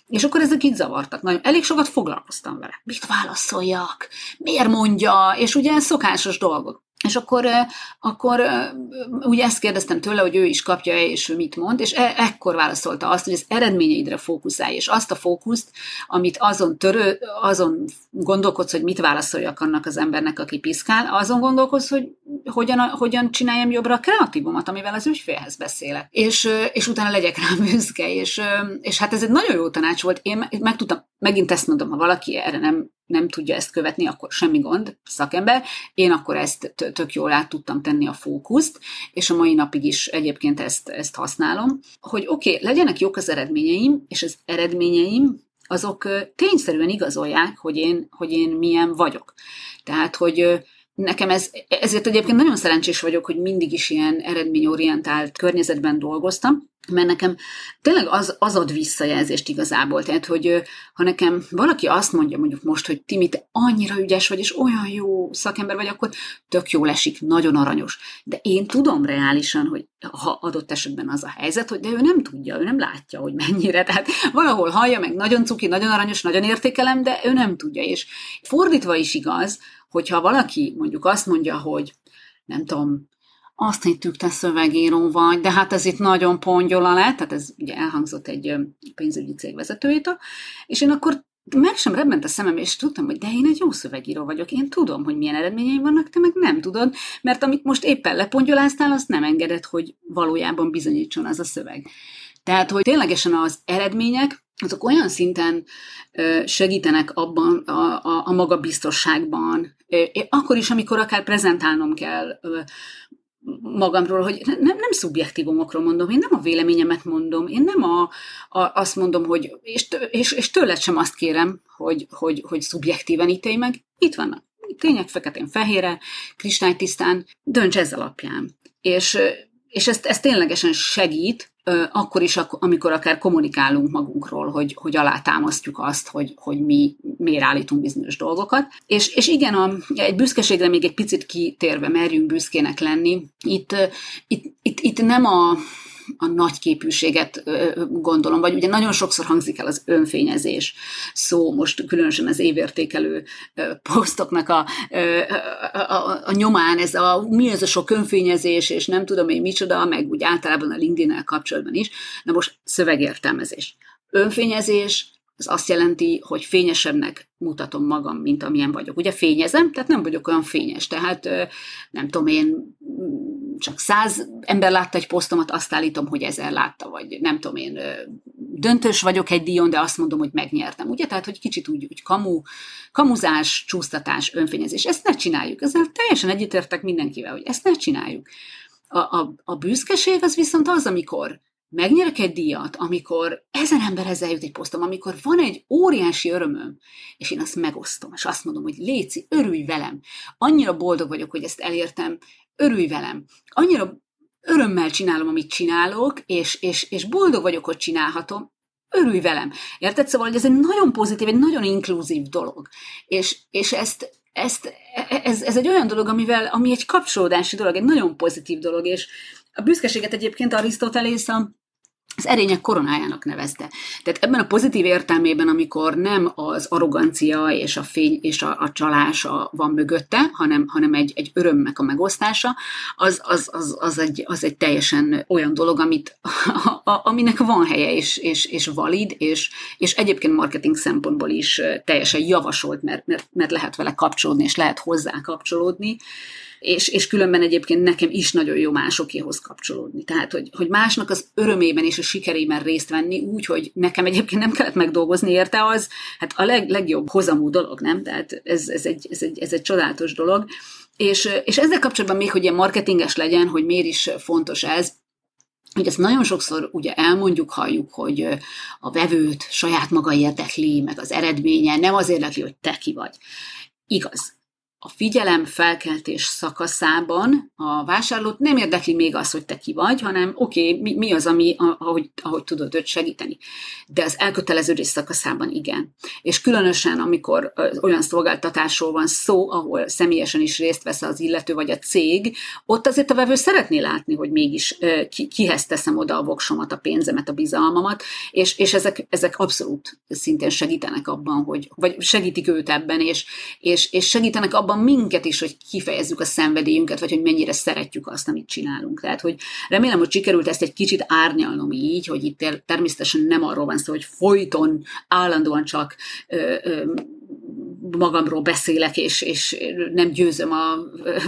és akkor ezek így zavartak. Nagyon, elég sokat foglalkoztam vele. Mit válaszoljak? Miért mondja? És ugye szokásos dolgok. És akkor, akkor ugye ezt kérdeztem tőle, hogy ő is kapja-e, és ő mit mond, és e- ekkor válaszolta azt, hogy az eredményeidre fókuszálj, és azt a fókuszt, amit azon törő, azon gondolkodsz, hogy mit válaszoljak annak az embernek, aki piszkál, azon gondolkodsz, hogy hogyan, hogyan csináljam jobbra a kreatívomat, amivel az ügyfélhez beszélek. És, és utána legyek rá büszke, és, és hát ez egy nagyon jó tanács volt. Én meg tudtam, megint ezt mondom, ha valaki erre nem nem tudja ezt követni, akkor semmi gond, szakember. Én akkor ezt tök jól át tudtam tenni a fókuszt, és a mai napig is egyébként ezt, ezt használom, hogy oké, okay, legyenek jók az eredményeim, és az eredményeim azok tényszerűen igazolják, hogy én, hogy én milyen vagyok. Tehát, hogy Nekem ez, ezért egyébként nagyon szerencsés vagyok, hogy mindig is ilyen eredményorientált környezetben dolgoztam, mert nekem tényleg az, az ad visszajelzést igazából. Tehát, hogy ha nekem valaki azt mondja mondjuk most, hogy Timi, te annyira ügyes vagy, és olyan jó szakember vagy, akkor tök jó esik, nagyon aranyos. De én tudom reálisan, hogy ha adott esetben az a helyzet, hogy de ő nem tudja, ő nem látja, hogy mennyire. Tehát valahol hallja meg, nagyon cuki, nagyon aranyos, nagyon értékelem, de ő nem tudja. És fordítva is igaz, hogyha valaki mondjuk azt mondja, hogy nem tudom, azt hittük, te szövegíró vagy, de hát ez itt nagyon pongyola lett, tehát ez ugye elhangzott egy pénzügyi cég vezetőjétől, és én akkor meg sem rebbent a szemem, és tudtam, hogy de én egy jó szövegíró vagyok, én tudom, hogy milyen eredményeim vannak, te meg nem tudod, mert amit most éppen lepongyoláztál, azt nem engedett, hogy valójában bizonyítson az a szöveg. Tehát, hogy ténylegesen az eredmények, azok olyan szinten segítenek abban a, a, a magabiztosságban, akkor is, amikor akár prezentálnom kell magamról, hogy nem, nem szubjektívumokról mondom, én nem a véleményemet mondom, én nem a, a, azt mondom, hogy, és, és, és tőled sem azt kérem, hogy, hogy, hogy szubjektíven ítélj meg. Itt vannak tények feketén-fehére, kristálytisztán, dönts ez alapján. És, és ez, ez ténylegesen segít, akkor is, amikor akár kommunikálunk magunkról, hogy, hogy alátámasztjuk azt, hogy, hogy mi miért állítunk bizonyos dolgokat. És, és igen, a, egy büszkeségre még egy picit kitérve merjünk büszkének lenni. Itt, itt, itt, itt nem a, a nagy képűséget gondolom, vagy ugye nagyon sokszor hangzik el az önfényezés szó, most különösen az évértékelő posztoknak a, a, a, a nyomán, ez a, mi ez a sok önfényezés, és nem tudom én micsoda, meg úgy általában a linkedin kapcsolatban is, na most szövegértelmezés. Önfényezés az azt jelenti, hogy fényesebbnek mutatom magam, mint amilyen vagyok. Ugye fényezem, tehát nem vagyok olyan fényes. Tehát nem tudom, én csak száz ember látta egy posztomat, azt állítom, hogy ezer látta, vagy nem tudom, én döntős vagyok egy díjon, de azt mondom, hogy megnyertem. Ugye? Tehát, hogy kicsit úgy, úgy kamu, kamuzás, csúsztatás, önfényezés. Ezt ne csináljuk. Ezzel teljesen egyetértek mindenkivel, hogy ezt ne csináljuk. A, a, a büszkeség az viszont az, amikor megnyerek egy díjat, amikor ezer emberhez eljut egy posztom, amikor van egy óriási örömöm, és én azt megosztom, és azt mondom, hogy Léci, örülj velem. Annyira boldog vagyok, hogy ezt elértem, örülj velem. Annyira örömmel csinálom, amit csinálok, és, és, és boldog vagyok, hogy csinálhatom, örülj velem. Érted? Szóval, hogy ez egy nagyon pozitív, egy nagyon inkluzív dolog. És, és ezt, ezt, ez, ez egy olyan dolog, amivel, ami egy kapcsolódási dolog, egy nagyon pozitív dolog, és a büszkeséget egyébként Arisztotelész a az erények koronájának nevezte. Tehát ebben a pozitív értelmében, amikor nem az arrogancia és a fény és a, a csalás van mögötte, hanem, hanem egy, egy örömnek a megosztása, az, az, az, az, egy, az egy teljesen olyan dolog, amit, a, a, aminek van helye és, és, és valid, és, és egyébként marketing szempontból is teljesen javasolt, mert, mert, mert lehet vele kapcsolódni, és lehet hozzá kapcsolódni és, és különben egyébként nekem is nagyon jó másokéhoz kapcsolódni. Tehát, hogy, hogy másnak az örömében és a sikerében részt venni úgy, hogy nekem egyébként nem kellett megdolgozni érte, az hát a leg, legjobb hozamú dolog, nem? Tehát ez, ez, egy, ez, egy, ez egy csodálatos dolog. És, és ezzel kapcsolatban még, hogy ilyen marketinges legyen, hogy miért is fontos ez, hogy ezt nagyon sokszor ugye elmondjuk, halljuk, hogy a vevőt saját maga érdekli, meg az eredménye nem az érdekli, hogy te ki vagy. Igaz a figyelem felkeltés szakaszában a vásárlót nem érdekli még az, hogy te ki vagy, hanem oké, okay, mi, mi az, ami, ahogy, ahogy tudod őt segíteni. De az elköteleződés szakaszában igen. És különösen, amikor olyan szolgáltatásról van szó, ahol személyesen is részt vesz az illető vagy a cég, ott azért a vevő szeretné látni, hogy mégis ki, kihez teszem oda a voksomat, a pénzemet, a bizalmamat, és, és ezek, ezek abszolút szintén segítenek abban, hogy, vagy segítik őt ebben, és, és, és segítenek abban, abban minket is, hogy kifejezzük a szenvedélyünket, vagy hogy mennyire szeretjük azt, amit csinálunk. Tehát, hogy remélem, hogy sikerült ezt egy kicsit árnyalnom így, hogy itt természetesen nem arról van szó, hogy folyton, állandóan csak ö, ö, magamról beszélek, és, és nem győzöm a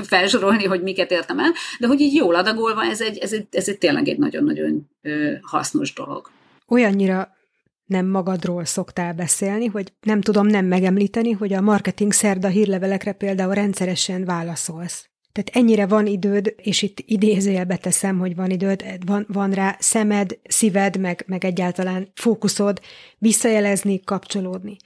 felsorolni, hogy miket értem el, de hogy így jól adagolva, ez egy, ez egy, ez egy tényleg egy nagyon-nagyon hasznos dolog. Olyannyira nem magadról szoktál beszélni, hogy nem tudom nem megemlíteni, hogy a marketing szerda hírlevelekre például rendszeresen válaszolsz. Tehát ennyire van időd, és itt idézőjelbe teszem, hogy van időd, van, van rá szemed, szíved, meg, meg egyáltalán fókuszod visszajelezni, kapcsolódni.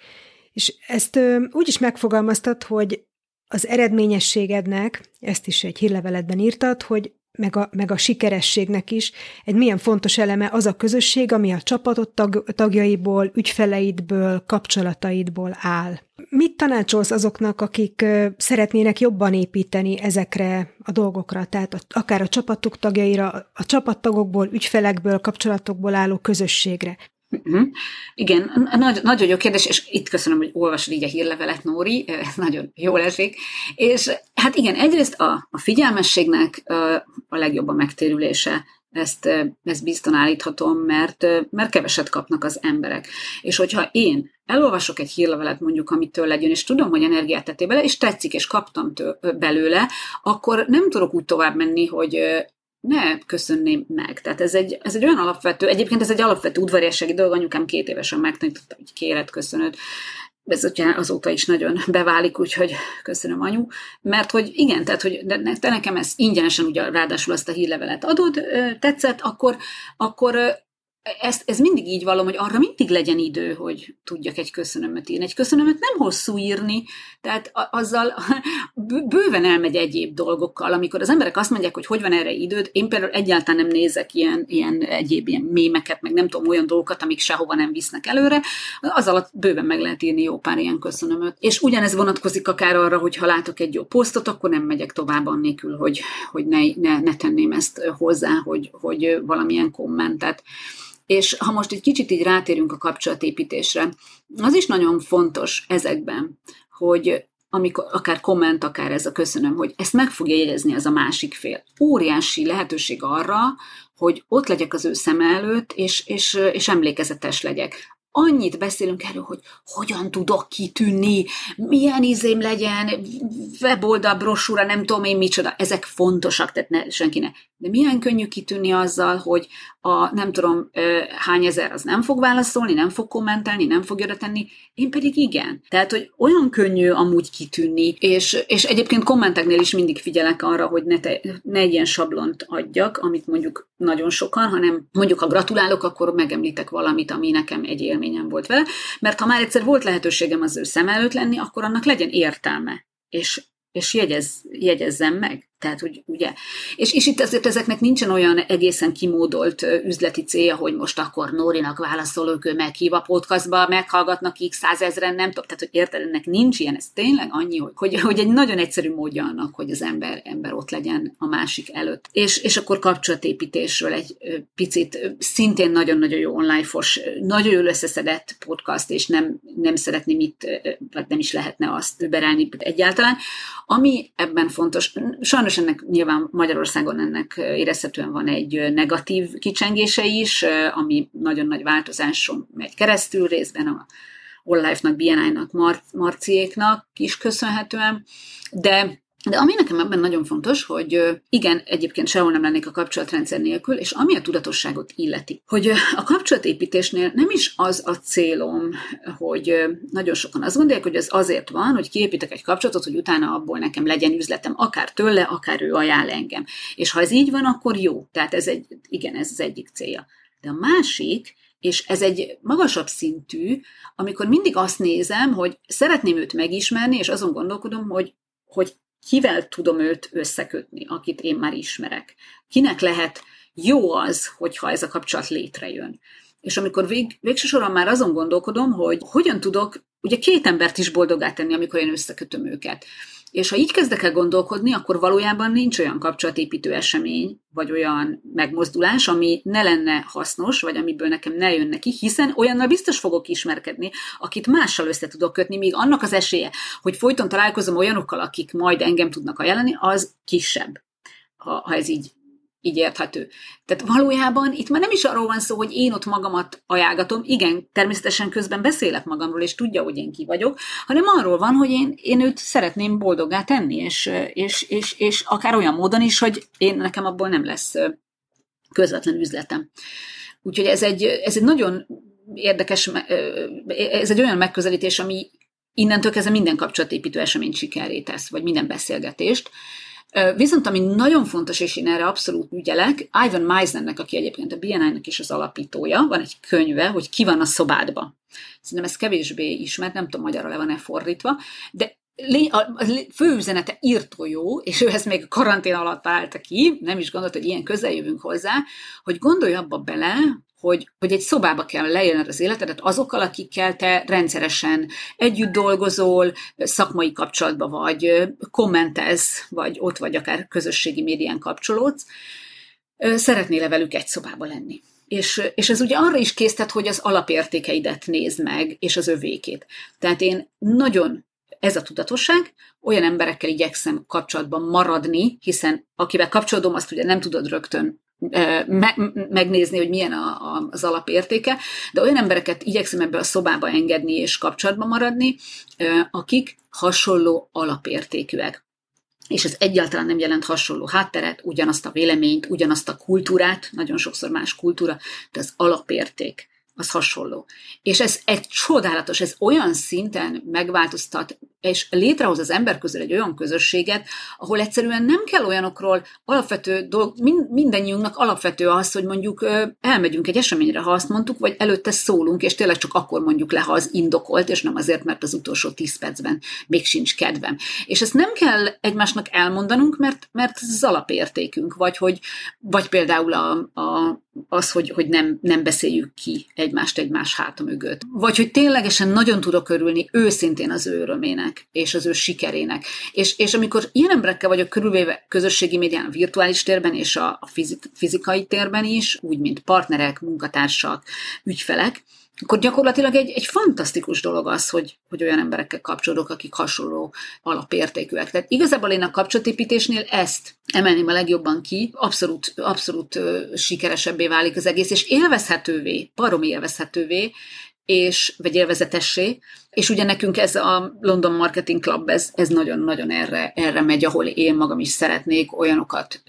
És ezt ö, úgy is megfogalmaztad, hogy az eredményességednek, ezt is egy hírleveletben írtad, hogy meg a, meg a sikerességnek is egy milyen fontos eleme az a közösség, ami a csapatot tag, tagjaiból, ügyfeleidből, kapcsolataidból áll. Mit tanácsolsz azoknak, akik szeretnének jobban építeni ezekre a dolgokra, tehát akár a csapatuk tagjaira, a csapattagokból, ügyfelekből, kapcsolatokból álló közösségre? Uh-huh. Igen, nagy, nagyon jó kérdés, és itt köszönöm, hogy olvasod így a hírlevelet, Nóri, (laughs) ez nagyon jól esik. És hát igen, egyrészt a, a figyelmességnek a legjobb a megtérülése, ezt, ezt bizton állíthatom, mert, mert keveset kapnak az emberek. És hogyha én elolvasok egy hírlevelet mondjuk, amitől legyen, és tudom, hogy energiát tettél bele, és tetszik, és kaptam tő, belőle, akkor nem tudok úgy tovább menni, hogy ne köszönném meg. Tehát ez egy, ez egy olyan alapvető, egyébként ez egy alapvető udvariassági dolog, anyukám két évesen megtanította, hogy kéret, köszönöd. Ez ugye azóta is nagyon (laughs) beválik, úgyhogy köszönöm anyu. Mert hogy igen, tehát hogy de te nekem ezt ingyenesen ugye ráadásul azt a hírlevelet adod, tetszett, akkor, akkor ezt, ez mindig így valom, hogy arra mindig legyen idő, hogy tudjak egy köszönömet írni. Egy köszönömet nem hosszú írni, tehát azzal (laughs) bőven elmegy egyéb dolgokkal. Amikor az emberek azt mondják, hogy hogy van erre időd, én például egyáltalán nem nézek ilyen, ilyen egyéb ilyen mémeket, meg nem tudom olyan dolgokat, amik sehova nem visznek előre, az alatt bőven meg lehet írni jó pár ilyen köszönömöt. És ugyanez vonatkozik akár arra, hogy ha látok egy jó posztot, akkor nem megyek tovább annélkül, hogy, hogy ne, ne, ne tenném ezt hozzá, hogy, hogy valamilyen kommentet. És ha most egy kicsit így rátérünk a kapcsolatépítésre, az is nagyon fontos ezekben, hogy amikor akár komment, akár ez a köszönöm, hogy ezt meg fogja jegyezni az a másik fél. Óriási lehetőség arra, hogy ott legyek az ő szem előtt, és, és, és emlékezetes legyek annyit beszélünk erről, hogy hogyan tudok kitűnni, milyen izém legyen, weboldal, brosúra, nem tudom én micsoda, ezek fontosak, tehát ne, senki ne. De milyen könnyű kitűnni azzal, hogy a nem tudom hány ezer az nem fog válaszolni, nem fog kommentálni, nem fog jöre tenni, én pedig igen. Tehát, hogy olyan könnyű amúgy kitűnni, és, és egyébként kommenteknél is mindig figyelek arra, hogy ne, te, ne egy ilyen sablont adjak, amit mondjuk nagyon sokan, hanem mondjuk ha gratulálok, akkor megemlítek valamit, ami nekem egy élményem volt vele, mert ha már egyszer volt lehetőségem az ő szem előtt lenni, akkor annak legyen értelme. És és jegyez, jegyezzem meg. Tehát, hogy ugye, és, és itt azért ezeknek nincsen olyan egészen kimódolt üzleti célja, hogy most akkor Nórinak válaszolok, ő meghív a podcastba, meghallgatnak x százezren, nem tudom, tehát, hogy érted, ennek nincs ilyen, ez tényleg annyi, hogy, hogy, egy nagyon egyszerű módja annak, hogy az ember, ember ott legyen a másik előtt. És, és akkor kapcsolatépítésről egy picit, szintén nagyon-nagyon jó online-fos, nagyon jól összeszedett podcast, és nem, nem szeretném itt, vagy nem is lehetne azt überelni egyáltalán. Ami ebben fontos, sajnos Sajnos ennek nyilván Magyarországon ennek érezhetően van egy negatív kicsengése is, ami nagyon nagy változáson megy keresztül, részben a All Life-nak, BNI-nak, Mar- Marciéknak is köszönhetően, de de ami nekem ebben nagyon fontos, hogy igen, egyébként sehol nem lennék a kapcsolatrendszer nélkül, és ami a tudatosságot illeti, hogy a kapcsolatépítésnél nem is az a célom, hogy nagyon sokan azt gondolják, hogy az azért van, hogy kiépítek egy kapcsolatot, hogy utána abból nekem legyen üzletem, akár tőle, akár ő ajánl engem. És ha ez így van, akkor jó. Tehát ez egy, igen, ez az egyik célja. De a másik, és ez egy magasabb szintű, amikor mindig azt nézem, hogy szeretném őt megismerni, és azon gondolkodom, hogy, hogy kivel tudom őt összekötni, akit én már ismerek. Kinek lehet jó az, hogyha ez a kapcsolat létrejön. És amikor vég, végső soron már azon gondolkodom, hogy hogyan tudok ugye két embert is boldogát tenni, amikor én összekötöm őket. És ha így kezdek el gondolkodni, akkor valójában nincs olyan kapcsolatépítő esemény, vagy olyan megmozdulás, ami ne lenne hasznos, vagy amiből nekem ne jön neki, hiszen olyannal biztos fogok ismerkedni, akit mással össze tudok kötni, míg annak az esélye, hogy folyton találkozom olyanokkal, akik majd engem tudnak ajánlani, az kisebb, ha, ha ez így így érthető. Tehát valójában itt már nem is arról van szó, hogy én ott magamat ajánlgatom, igen, természetesen közben beszélek magamról, és tudja, hogy én ki vagyok, hanem arról van, hogy én, én őt szeretném boldoggá tenni, és, és, és, és akár olyan módon is, hogy én nekem abból nem lesz közvetlen üzletem. Úgyhogy ez egy, ez egy nagyon érdekes, ez egy olyan megközelítés, ami innentől kezdve minden kapcsolatépítő eseményt sikeré tesz, vagy minden beszélgetést, Viszont ami nagyon fontos, és én erre abszolút ügyelek, Ivan Meisnernek, aki egyébként a BNI-nak is az alapítója, van egy könyve, hogy ki van a szobádba. Szerintem ez kevésbé ismert, nem tudom, magyarra le van-e fordítva, de a fő üzenete írtó jó, és ő ezt még karantén alatt találta ki, nem is gondolt, hogy ilyen közel jövünk hozzá, hogy gondolj abba bele, hogy, hogy egy szobába kell leélned az életedet azokkal, akikkel te rendszeresen együtt dolgozol, szakmai kapcsolatban vagy, kommentez, vagy ott vagy akár közösségi médián kapcsolódsz, szeretnél-e velük egy szobába lenni? És, és ez ugye arra is késztet, hogy az alapértékeidet nézd meg, és az övékét. Tehát én nagyon ez a tudatosság, olyan emberekkel igyekszem kapcsolatban maradni, hiszen akivel kapcsolódom, azt ugye nem tudod rögtön me- megnézni, hogy milyen a, az alapértéke, de olyan embereket igyekszem ebbe a szobába engedni és kapcsolatban maradni, akik hasonló alapértékűek. És ez egyáltalán nem jelent hasonló hátteret, ugyanazt a véleményt, ugyanazt a kultúrát, nagyon sokszor más kultúra, de az alapérték az hasonló. És ez egy csodálatos, ez olyan szinten megváltoztat, és létrehoz az ember közül egy olyan közösséget, ahol egyszerűen nem kell olyanokról alapvető dolg, mindennyiunknak alapvető az, hogy mondjuk elmegyünk egy eseményre, ha azt mondtuk, vagy előtte szólunk, és tényleg csak akkor mondjuk le, ha az indokolt, és nem azért, mert az utolsó tíz percben még sincs kedvem. És ezt nem kell egymásnak elmondanunk, mert, mert ez az alapértékünk, vagy, hogy, vagy például a, a, az, hogy, hogy nem, nem beszéljük ki egymást egymás háta mögött. Vagy hogy ténylegesen nagyon tudok örülni őszintén az ő örömének, és az ő sikerének. És, és amikor ilyen emberekkel vagyok körülvéve közösségi médián, a virtuális térben és a, a fizik, fizikai térben is, úgy, mint partnerek, munkatársak, ügyfelek, akkor gyakorlatilag egy, egy fantasztikus dolog az, hogy, hogy olyan emberekkel kapcsolódok, akik hasonló alapértékűek. Tehát igazából én a kapcsolatépítésnél ezt emelném a legjobban ki, abszolút, abszolút sikeresebbé válik az egész, és élvezhetővé, parom élvezhetővé, és, vagy élvezetessé, és ugye nekünk ez a London Marketing Club, ez, ez nagyon-nagyon erre, erre megy, ahol én magam is szeretnék olyanokat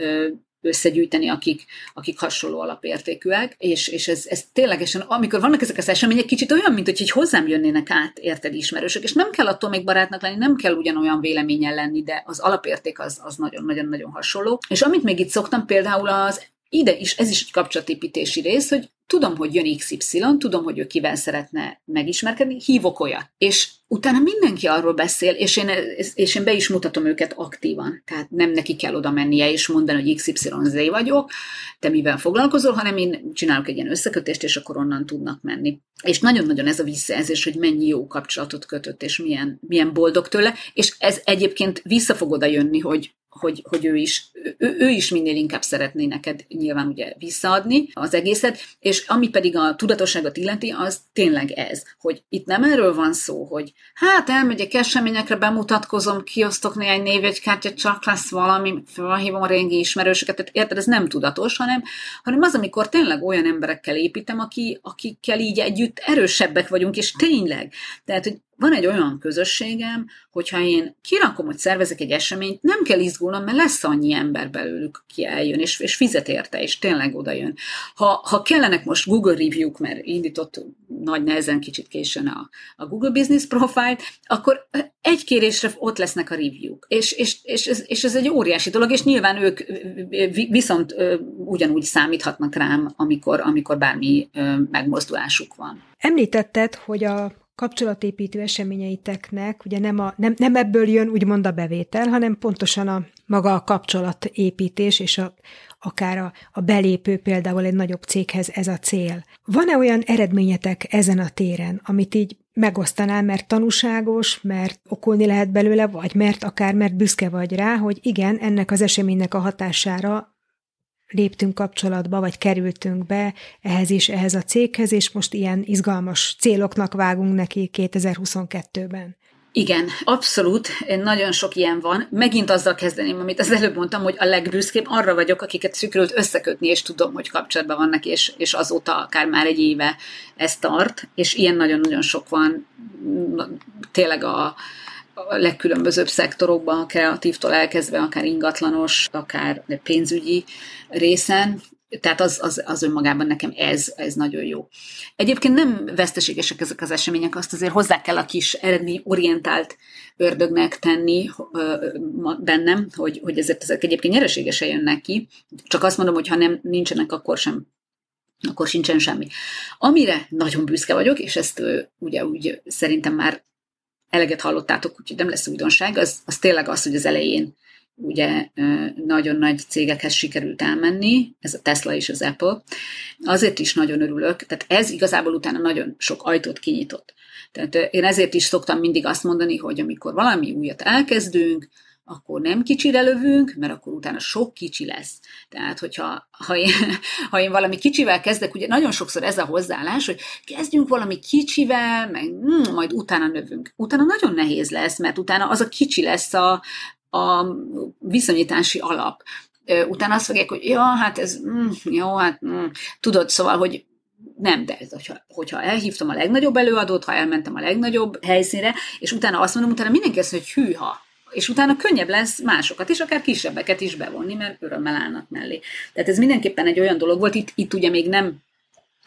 összegyűjteni, akik, akik hasonló alapértékűek, és, és ez, ez ténylegesen, amikor vannak ezek az események, kicsit olyan, mint hogy így hozzám jönnének át, érted, ismerősök, és nem kell attól még barátnak lenni, nem kell ugyanolyan véleményen lenni, de az alapérték az, az nagyon-nagyon-nagyon hasonló. És amit még itt szoktam, például az ide is, ez is egy kapcsolatépítési rész, hogy tudom, hogy jön XY, tudom, hogy ő kivel szeretne megismerkedni, hívok olyat. És utána mindenki arról beszél, és én, és én be is mutatom őket aktívan. Tehát nem neki kell oda mennie és mondani, hogy XYZ vagyok, te mivel foglalkozol, hanem én csinálok egy ilyen összekötést, és akkor onnan tudnak menni. És nagyon-nagyon ez a visszajelzés, hogy mennyi jó kapcsolatot kötött, és milyen, milyen boldog tőle, és ez egyébként vissza fog oda jönni, hogy hogy, hogy ő, is, ő, ő is minél inkább szeretné neked nyilván ugye visszaadni az egészet, és ami pedig a tudatosságot illeti, az tényleg ez, hogy itt nem erről van szó, hogy hát elmegyek eseményekre, bemutatkozom, kiosztok néhány névjegykártyát, csak lesz valami, felhívom a régi ismerősöket, tehát érted, ez nem tudatos, hanem, hanem az, amikor tényleg olyan emberekkel építem, aki, akikkel így együtt erősebbek vagyunk, és tényleg. Tehát, hogy van egy olyan közösségem, hogyha én kirakom, hogy szervezek egy eseményt, nem kell izgulnom, mert lesz annyi ember belőlük, ki eljön, és, és fizet érte, és tényleg oda jön. Ha, ha kellenek most Google review-k, mert indított nagy nehezen kicsit későn a, a Google Business Profile, akkor egy kérésre ott lesznek a review-k. És, és, és, ez, és ez egy óriási dolog, és nyilván ők viszont ugyanúgy számíthatnak rám, amikor, amikor bármi megmozdulásuk van. Említetted, hogy a kapcsolatépítő eseményeiteknek ugye nem, a, nem, nem ebből jön úgymond a bevétel, hanem pontosan a maga a kapcsolatépítés és a, akár a, a belépő például egy nagyobb céghez ez a cél. Van-e olyan eredményetek ezen a téren, amit így megosztanál, mert tanúságos, mert okolni lehet belőle, vagy mert akár mert büszke vagy rá, hogy igen, ennek az eseménynek a hatására léptünk kapcsolatba, vagy kerültünk be ehhez is, ehhez a céghez, és most ilyen izgalmas céloknak vágunk neki 2022-ben. Igen, abszolút, nagyon sok ilyen van. Megint azzal kezdeném, amit az előbb mondtam, hogy a legbüszkébb arra vagyok, akiket sikerült összekötni, és tudom, hogy kapcsolatban vannak, és, és azóta akár már egy éve ez tart, és ilyen nagyon-nagyon sok van. Tényleg a, a legkülönbözőbb szektorokban, kreatívtól elkezdve, akár ingatlanos, akár pénzügyi részen, tehát az, az, az önmagában nekem ez, ez nagyon jó. Egyébként nem veszteségesek ezek az események, azt azért hozzá kell a kis eredményorientált ördögnek tenni bennem, hogy, hogy ezért ezek egyébként nyereségesen jönnek ki. Csak azt mondom, hogy ha nem nincsenek, akkor sem akkor sincsen semmi. Amire nagyon büszke vagyok, és ezt ugye úgy szerintem már eleget hallottátok, úgyhogy nem lesz újdonság, az, az tényleg az, hogy az elején ugye nagyon nagy cégekhez sikerült elmenni, ez a Tesla és az Apple. Azért is nagyon örülök, tehát ez igazából utána nagyon sok ajtót kinyitott. Tehát én ezért is szoktam mindig azt mondani, hogy amikor valami újat elkezdünk, akkor nem kicsire lövünk, mert akkor utána sok kicsi lesz. Tehát, hogyha ha én, ha én valami kicsivel kezdek, ugye nagyon sokszor ez a hozzáállás, hogy kezdjünk valami kicsivel, meg mm, majd utána növünk. Utána nagyon nehéz lesz, mert utána az a kicsi lesz a, a viszonyítási alap. Utána azt fogják, hogy ja, hát ez, mm, jó, hát mm. tudod, szóval, hogy nem, de hogyha, hogyha elhívtam a legnagyobb előadót, ha elmentem a legnagyobb helyszínre, és utána azt mondom, utána mindenki azt mondja, hogy hűha, és utána könnyebb lesz másokat is, akár kisebbeket is bevonni, mert örömmel állnak mellé. Tehát ez mindenképpen egy olyan dolog volt, itt, itt ugye még nem,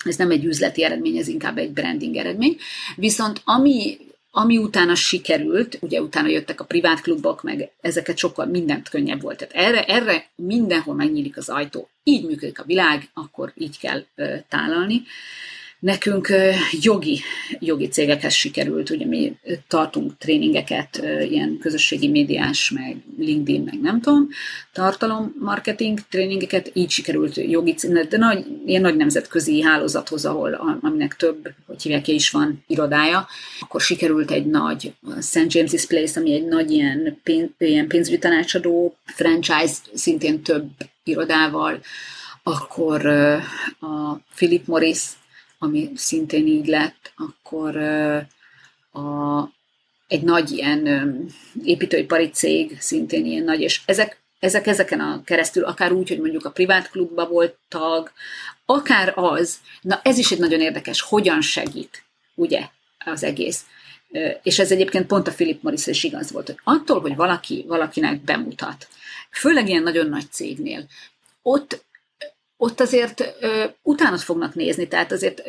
ez nem egy üzleti eredmény, ez inkább egy branding eredmény, viszont ami ami utána sikerült, ugye utána jöttek a privát klubok, meg ezeket sokkal mindent könnyebb volt. Tehát erre, erre mindenhol megnyílik az ajtó. Így működik a világ, akkor így kell ö, tálalni. Nekünk jogi, jogi cégekhez sikerült, ugye mi tartunk tréningeket, ilyen közösségi médiás, meg LinkedIn, meg nem tudom, tartalom, marketing tréningeket, így sikerült jogi, de nagy, ilyen nagy nemzetközi hálózathoz, ahol, aminek több, hogy hívják is van irodája, akkor sikerült egy nagy St. James's Place, ami egy nagy ilyen, pénz, ilyen pénzügyi tanácsadó franchise, szintén több irodával, akkor a Philip Morris ami szintén így lett, akkor a, egy nagy ilyen építőipari cég, szintén ilyen nagy, és ezek, ezek ezeken a keresztül, akár úgy, hogy mondjuk a privát klubba volt tag, akár az, na ez is egy nagyon érdekes, hogyan segít. ugye, az egész. És ez egyébként pont a Philip Morris is igaz volt, hogy attól, hogy valaki valakinek bemutat, főleg ilyen nagyon nagy cégnél, ott ott azért ö, utánat fognak nézni, tehát azért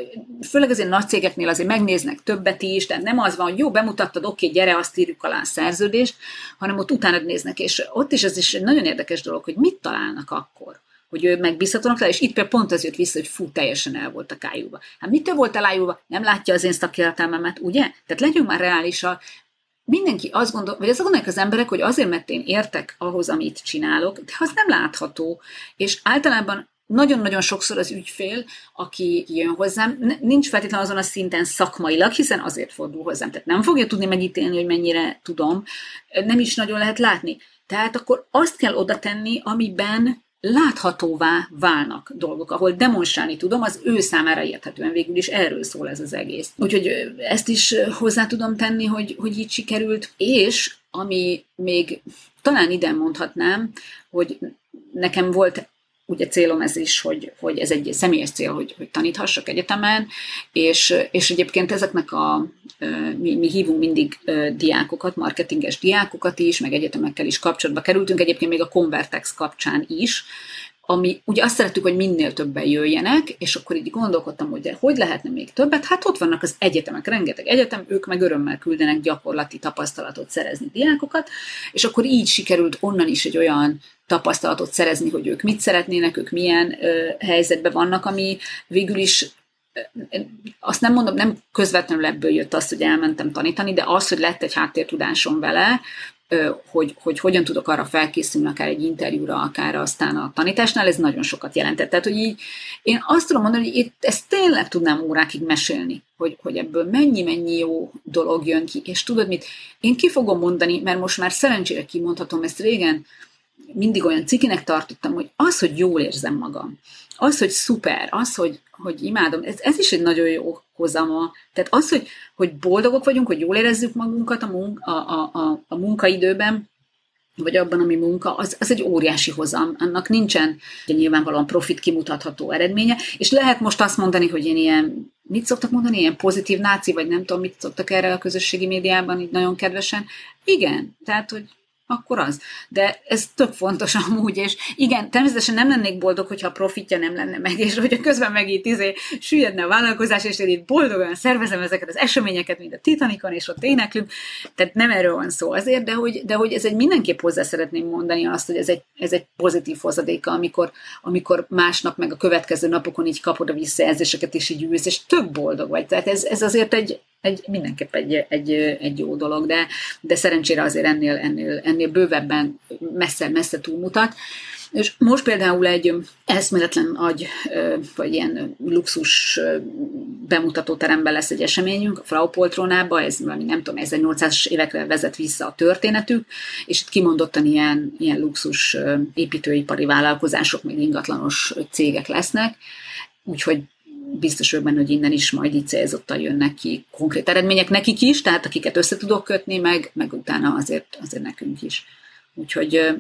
főleg azért nagy cégeknél azért megnéznek többet is, tehát nem az van, hogy jó, bemutattad, oké, gyere, azt írjuk alá a szerződést, hanem ott utánad néznek, és ott is ez is egy nagyon érdekes dolog, hogy mit találnak akkor hogy ő megbízhatónak rá, és itt például pont az jött vissza, hogy fú, teljesen el volt a kájúba. Hát mitől volt elájúba? Nem látja az én szakértelmemet, ugye? Tehát legyünk már reálisak, mindenki azt gondol, vagy azt gondolják az emberek, hogy azért, mert én értek ahhoz, amit csinálok, de az nem látható. És általában nagyon-nagyon sokszor az ügyfél, aki jön hozzám, nincs feltétlenül azon a szinten szakmailag, hiszen azért fordul hozzám. Tehát nem fogja tudni megítélni, hogy mennyire tudom, nem is nagyon lehet látni. Tehát akkor azt kell oda tenni, amiben láthatóvá válnak dolgok, ahol demonstrálni tudom, az ő számára érthetően végül is erről szól ez az egész. Úgyhogy ezt is hozzá tudom tenni, hogy, hogy így sikerült, és ami még talán ide mondhatnám, hogy nekem volt ugye célom ez is, hogy, hogy ez egy személyes cél, hogy, hogy taníthassak egyetemen, és, és egyébként ezeknek a, mi, mi hívunk mindig diákokat, marketinges diákokat is, meg egyetemekkel is kapcsolatba kerültünk, egyébként még a Convertex kapcsán is, ami ugye azt szerettük, hogy minél többen jöjjenek, és akkor így gondolkodtam, hogy de hogy lehetne még többet? Hát ott vannak az egyetemek, rengeteg egyetem, ők meg örömmel küldenek gyakorlati tapasztalatot szerezni diákokat, és akkor így sikerült onnan is egy olyan tapasztalatot szerezni, hogy ők mit szeretnének, ők milyen ö, helyzetben vannak, ami végül is azt nem mondom, nem közvetlenül ebből jött az, hogy elmentem tanítani, de az, hogy lett egy háttértudásom vele, hogy, hogy hogyan tudok arra felkészülni, akár egy interjúra, akár aztán a tanításnál, ez nagyon sokat jelentett. Tehát, hogy így én azt tudom mondani, hogy itt ezt tényleg tudnám órákig mesélni, hogy, hogy ebből mennyi-mennyi jó dolog jön ki. És tudod mit? Én ki fogom mondani, mert most már szerencsére kimondhatom ezt régen, mindig olyan cikinek tartottam, hogy az, hogy jól érzem magam, az, hogy szuper, az, hogy, hogy imádom, ez, ez is egy nagyon jó hozama. Tehát az, hogy, hogy boldogok vagyunk, hogy jól érezzük magunkat a, munka, a, a, a munkaidőben, vagy abban, ami munka, az, az egy óriási hozam. Annak nincsen ugye nyilvánvalóan profit kimutatható eredménye, és lehet most azt mondani, hogy én ilyen, mit szoktak mondani, ilyen pozitív náci, vagy nem tudom, mit szoktak erre a közösségi médiában, így nagyon kedvesen. Igen, tehát, hogy akkor az. De ez tök fontos (laughs) amúgy, és igen, természetesen nem lennék boldog, hogyha a profitja nem lenne meg, és hogyha közben meg itt izé, süllyedne a vállalkozás, és én itt boldogan szervezem ezeket az eseményeket, mint a Titanicon, és ott éneklünk. Tehát nem erről van szó azért, de hogy, de hogy ez egy mindenképp hozzá szeretném mondani azt, hogy ez egy, ez egy pozitív hozadéka, amikor, amikor másnap meg a következő napokon így kapod a visszajelzéseket, és így ülsz, és tök boldog vagy. Tehát ez, ez azért egy, egy, mindenképp egy, egy, egy jó dolog, de, de szerencsére azért ennél, ennél, ennél bővebben messze-messze túlmutat. És most például egy eszméletlen agy, vagy ilyen luxus bemutató teremben lesz egy eseményünk, a Frau Poltronába, ez valami nem tudom, 1800-as évekre vezet vissza a történetük, és itt kimondottan ilyen, ilyen luxus építőipari vállalkozások, még ingatlanos cégek lesznek, úgyhogy biztos vagyok benne, hogy innen is majd így célzottan jönnek ki konkrét eredmények nekik is, tehát akiket össze tudok kötni, meg, meg utána azért, azért nekünk is. Úgyhogy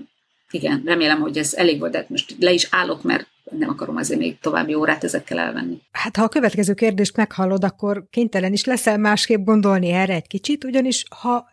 igen, remélem, hogy ez elég volt, de hát most le is állok, mert nem akarom azért még további órát ezekkel elvenni. Hát ha a következő kérdést meghallod, akkor kénytelen is leszel másképp gondolni erre egy kicsit, ugyanis ha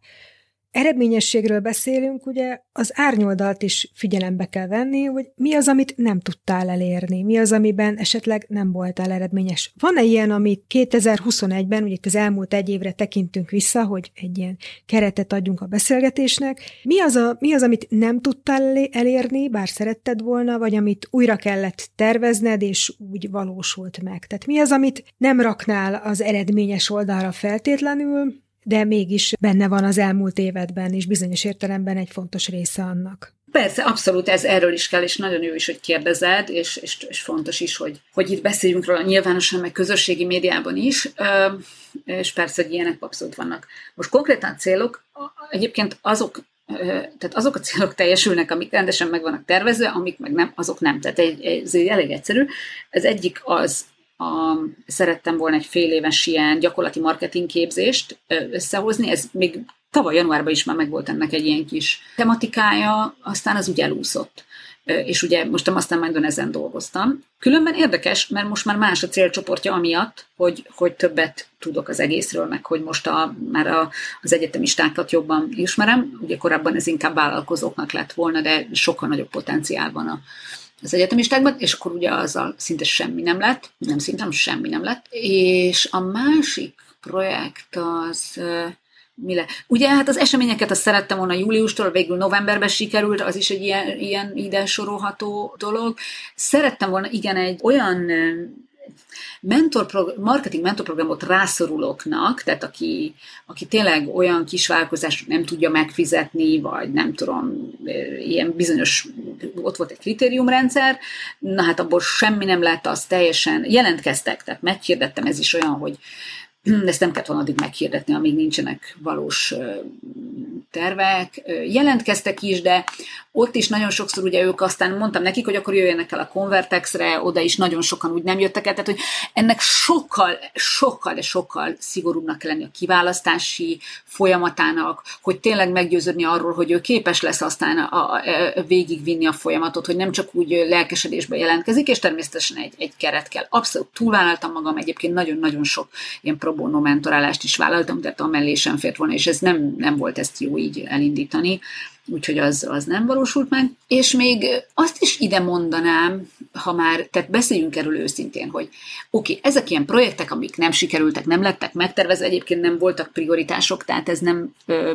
eredményességről beszélünk, ugye az árnyoldalt is figyelembe kell venni, hogy mi az, amit nem tudtál elérni, mi az, amiben esetleg nem voltál eredményes. Van-e ilyen, amit 2021-ben, ugye itt az elmúlt egy évre tekintünk vissza, hogy egy ilyen keretet adjunk a beszélgetésnek, mi az, a, mi az amit nem tudtál elérni, bár szeretted volna, vagy amit újra kellett tervezned, és úgy valósult meg? Tehát mi az, amit nem raknál az eredményes oldalra feltétlenül, de mégis benne van az elmúlt évedben, és bizonyos értelemben egy fontos része annak. Persze, abszolút ez erről is kell, és nagyon jó is, hogy kérdezed, és, és, és fontos is, hogy, hogy itt beszéljünk róla nyilvánosan, meg közösségi médiában is, és persze, hogy ilyenek abszolút vannak. Most konkrétan célok, egyébként azok tehát azok a célok teljesülnek, amik rendesen meg vannak tervezve, amik meg nem, azok nem. Tehát ez elég egyszerű. Ez egyik az, a, szerettem volna egy fél éves ilyen gyakorlati marketing képzést összehozni, ez még tavaly januárban is már megvolt ennek egy ilyen kis tematikája, aztán az úgy elúszott. és ugye most a Mastermindon ezen dolgoztam. Különben érdekes, mert most már más a célcsoportja amiatt, hogy, hogy többet tudok az egészről, meg hogy most a, már a, az egyetemistákat jobban ismerem. Ugye korábban ez inkább vállalkozóknak lett volna, de sokkal nagyobb potenciál van a, az egyetemistákban, és akkor ugye azzal szinte semmi nem lett, nem szinte, semmi nem lett. És a másik projekt az mi le? Ugye hát az eseményeket azt szerettem volna júliustól, végül novemberben sikerült, az is egy ilyen, ilyen ide sorolható dolog. Szerettem volna igen egy olyan mentor marketing mentorprogramot rászorulóknak, tehát aki, aki tényleg olyan kisvállalkozás nem tudja megfizetni, vagy nem tudom, ilyen bizonyos, ott volt egy kritériumrendszer, na hát abból semmi nem lett, az teljesen jelentkeztek, tehát meghirdettem, ez is olyan, hogy (clears throat) ezt nem kellett volna addig meghirdetni, amíg nincsenek valós tervek. Jelentkeztek is, de ott is nagyon sokszor ugye ők aztán mondtam nekik, hogy akkor jöjjenek el a Convertexre, oda is nagyon sokan úgy nem jöttek el, tehát hogy ennek sokkal, sokkal, de sokkal szigorúbbnak kell lenni a kiválasztási folyamatának, hogy tényleg meggyőződni arról, hogy ő képes lesz aztán a, a, a végigvinni a folyamatot, hogy nem csak úgy lelkesedésbe jelentkezik, és természetesen egy, egy keret kell. Abszolút túlvállaltam magam, egyébként nagyon-nagyon sok ilyen pro bono mentorálást is vállaltam, tehát amellé sem fért volna, és ez nem, nem volt ezt jó így elindítani, úgyhogy az, az nem valósult meg. És még azt is ide mondanám, ha már, tehát beszéljünk erről őszintén, hogy oké, okay, ezek ilyen projektek, amik nem sikerültek, nem lettek megtervezve, egyébként nem voltak prioritások, tehát ez nem ö,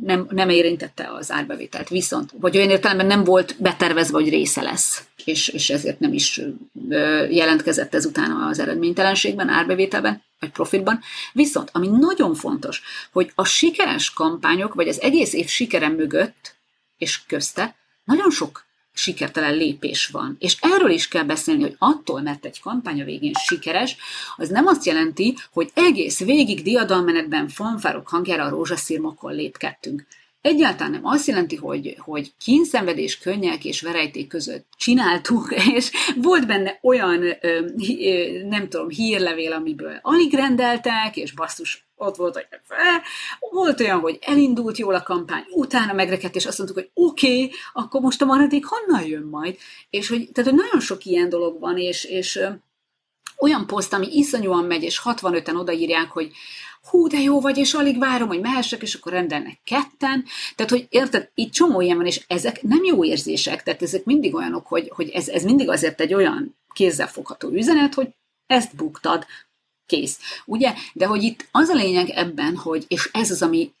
nem, nem érintette az árbevételt. Viszont, vagy olyan értelemben nem volt betervezve, hogy része lesz, és, és ezért nem is jelentkezett ez utána az eredménytelenségben, árbevételben, vagy profitban. Viszont, ami nagyon fontos, hogy a sikeres kampányok, vagy az egész év sikere mögött és közte nagyon sok sikertelen lépés van. És erről is kell beszélni, hogy attól, mert egy kampány végén sikeres, az nem azt jelenti, hogy egész végig diadalmenetben fanfárok hangjára a rózsaszírmokon lépkedtünk. Egyáltalán nem azt jelenti, hogy, hogy kínszenvedés, könnyek és verejték között csináltuk, (laughs) és volt benne olyan, nem tudom, hírlevél, amiből alig rendeltek, és basszus, ott volt, hogy volt olyan, hogy elindult jól a kampány, utána megrekedt, és azt mondtuk, hogy oké, okay, akkor most a maradék honnan jön majd? És hogy, tehát, hogy nagyon sok ilyen dolog van, és, és olyan poszt, ami iszonyúan megy, és 65-en odaírják, hogy hú, de jó vagy, és alig várom, hogy mehessek, és akkor rendelnek ketten. Tehát, hogy érted, itt csomó ilyen van, és ezek nem jó érzések, tehát ezek mindig olyanok, hogy, hogy ez, ez mindig azért egy olyan kézzelfogható üzenet, hogy ezt buktad, kész. Ugye? De hogy itt az a lényeg ebben, hogy, és ez az, ami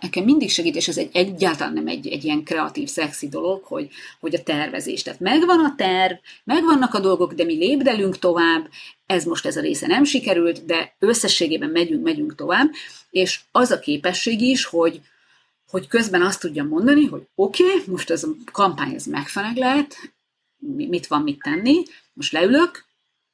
nekem mindig segít, és ez egy, egyáltalán nem egy, egy ilyen kreatív, szexi dolog, hogy, hogy a tervezés. Tehát megvan a terv, megvannak a dolgok, de mi lépdelünk tovább, ez most ez a része nem sikerült, de összességében megyünk, megyünk tovább, és az a képesség is, hogy, hogy közben azt tudjam mondani, hogy oké, okay, most ez a kampány ez megfelelő lehet, mit van mit tenni, most leülök,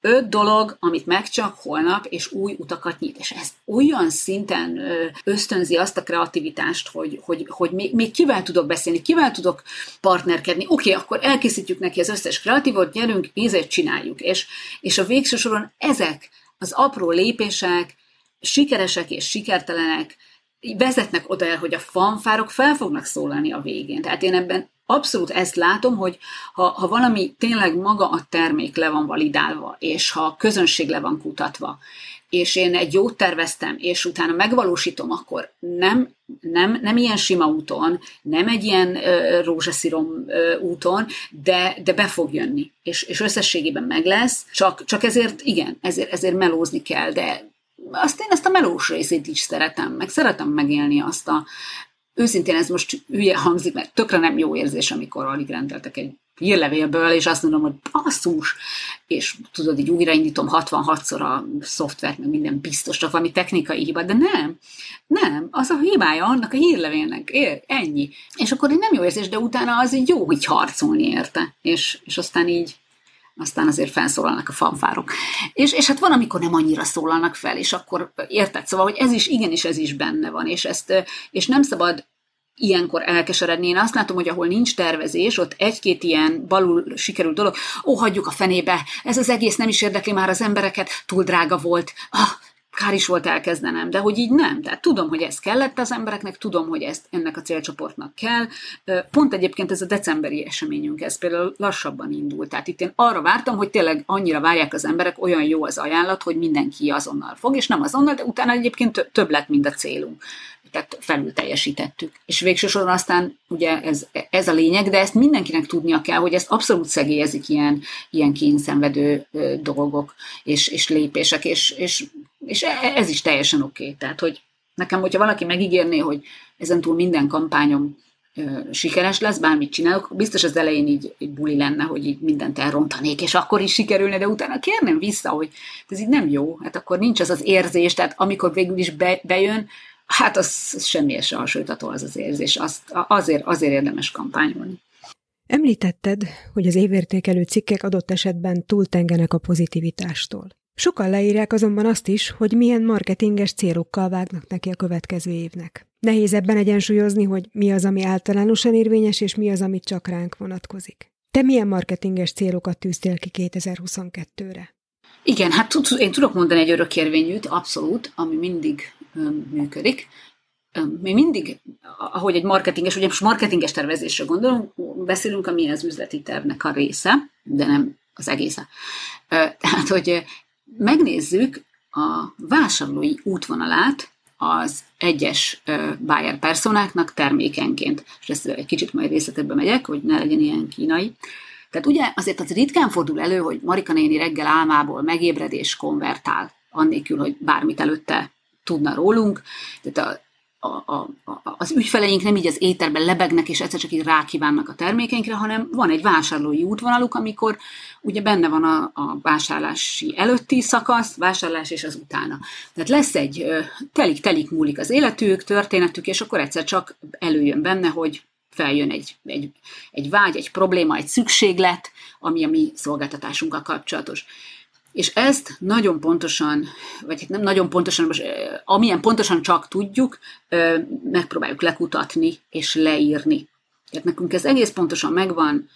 öt dolog, amit megcsak holnap, és új utakat nyit. És ez olyan szinten ösztönzi azt a kreativitást, hogy, hogy, hogy még, még kivel tudok beszélni, kivel tudok partnerkedni. Oké, okay, akkor elkészítjük neki az összes kreatívot, gyerünk, ízét csináljuk. És, és a végső soron ezek az apró lépések, sikeresek és sikertelenek, vezetnek oda el, hogy a fanfárok fel fognak szólalni a végén. Tehát én ebben abszolút ezt látom, hogy ha, ha valami tényleg maga a termék le van validálva, és ha a közönség le van kutatva, és én egy jót terveztem, és utána megvalósítom, akkor nem, nem, nem ilyen sima úton, nem egy ilyen ö, rózsaszírom ö, úton, de, de be fog jönni, és, és összességében meg lesz, csak, csak ezért igen, ezért, ezért melózni kell, de azt én ezt a melós részét is szeretem, meg szeretem megélni azt a, őszintén ez most hülye hangzik, mert tökre nem jó érzés, amikor alig rendeltek egy hírlevélből, és azt mondom, hogy basszus, és tudod, így újraindítom 66-szor a szoftvert, meg minden biztos, csak valami technikai hiba, de nem, nem, az a hibája annak a hírlevélnek, ér, ennyi. És akkor egy nem jó érzés, de utána az így jó így harcolni érte, és, és aztán így aztán azért felszólalnak a fanfárok. És, és hát van, amikor nem annyira szólalnak fel, és akkor érted? Szóval, hogy ez is, igenis ez is benne van, és, ezt, és nem szabad ilyenkor elkeseredni. Én azt látom, hogy ahol nincs tervezés, ott egy-két ilyen balul sikerült dolog, ó, hagyjuk a fenébe, ez az egész nem is érdekli már az embereket, túl drága volt, ah, kár is volt elkezdenem, de hogy így nem. Tehát tudom, hogy ez kellett az embereknek, tudom, hogy ezt ennek a célcsoportnak kell. Pont egyébként ez a decemberi eseményünk, ez például lassabban indult. Tehát itt én arra vártam, hogy tényleg annyira várják az emberek, olyan jó az ajánlat, hogy mindenki azonnal fog, és nem azonnal, de utána egyébként több lett, mint a célunk tehát felül teljesítettük. És végső soron aztán ugye ez, ez a lényeg, de ezt mindenkinek tudnia kell, hogy ezt abszolút szegélyezik ilyen, ilyen kényszenvedő dolgok és, és lépések, és, és, és e, ez is teljesen oké. Okay. Tehát, hogy nekem, hogyha valaki megígérné, hogy ezentúl minden kampányom sikeres lesz, bármit csinálok, biztos az elején így egy buli lenne, hogy így mindent elrontanék, és akkor is sikerülne, de utána kérném vissza, hogy ez így nem jó, hát akkor nincs az az érzés, tehát amikor végül is be, bejön, hát az, az semmiesen hasonlítható az az érzés. Azt, azért, azért érdemes kampányolni. Említetted, hogy az évértékelő cikkek adott esetben túltengenek a pozitivitástól. Sokan leírják azonban azt is, hogy milyen marketinges célokkal vágnak neki a következő évnek. Nehéz ebben egyensúlyozni, hogy mi az, ami általánosan érvényes, és mi az, amit csak ránk vonatkozik. Te milyen marketinges célokat tűztél ki 2022-re? Igen, hát én tudok mondani egy örökérvényűt, abszolút, ami mindig működik. Mi mindig, ahogy egy marketinges, ugye most marketinges tervezésre gondolunk, beszélünk, ami az üzleti tervnek a része, de nem az egésze. Tehát, hogy megnézzük a vásárlói útvonalát az egyes buyer personáknak termékenként. És ezt egy kicsit majd részletebben megyek, hogy ne legyen ilyen kínai. Tehát ugye azért az ritkán fordul elő, hogy Marika néni reggel álmából megébred és konvertál, annélkül, hogy bármit előtte tudna rólunk. Tehát a, a, a, az ügyfeleink nem így az éterben lebegnek, és egyszer csak így rákívánnak a termékeinkre, hanem van egy vásárlói útvonaluk, amikor ugye benne van a, a vásárlási előtti szakasz, vásárlás és az utána. Tehát lesz egy telik-telik múlik az életük, történetük, és akkor egyszer csak előjön benne, hogy feljön egy, egy, egy vágy, egy probléma, egy szükséglet, ami a mi szolgáltatásunkkal kapcsolatos. És ezt nagyon pontosan, vagy hát nem nagyon pontosan, most, amilyen pontosan csak tudjuk, megpróbáljuk lekutatni és leírni. Tehát nekünk ez egész pontosan megvan,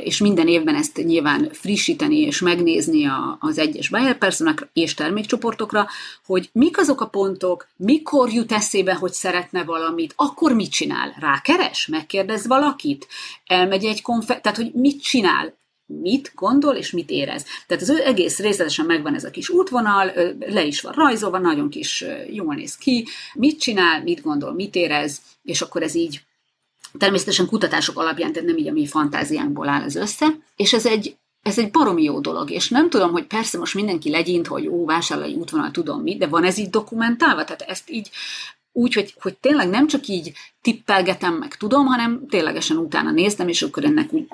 és minden évben ezt nyilván frissíteni és megnézni az egyes buyer personákra és termékcsoportokra, hogy mik azok a pontok, mikor jut eszébe, hogy szeretne valamit, akkor mit csinál? Rákeres? Megkérdez valakit? Elmegy egy konfer... Tehát, hogy mit csinál? Mit gondol és mit érez. Tehát az egész részletesen megvan ez a kis útvonal, le is van rajzolva, nagyon kis jól néz ki, mit csinál, mit gondol, mit érez, és akkor ez így természetesen kutatások alapján, tehát nem így a mi fantáziánkból áll ez össze, és ez egy, ez egy baromi jó dolog, és nem tudom, hogy persze most mindenki legyint, hogy ó, vásárlói útvonal tudom mit, de van ez így dokumentálva, tehát ezt így úgy, hogy, hogy tényleg nem csak így tippelgetem, meg tudom, hanem ténylegesen utána néztem, és akkor ennek úgy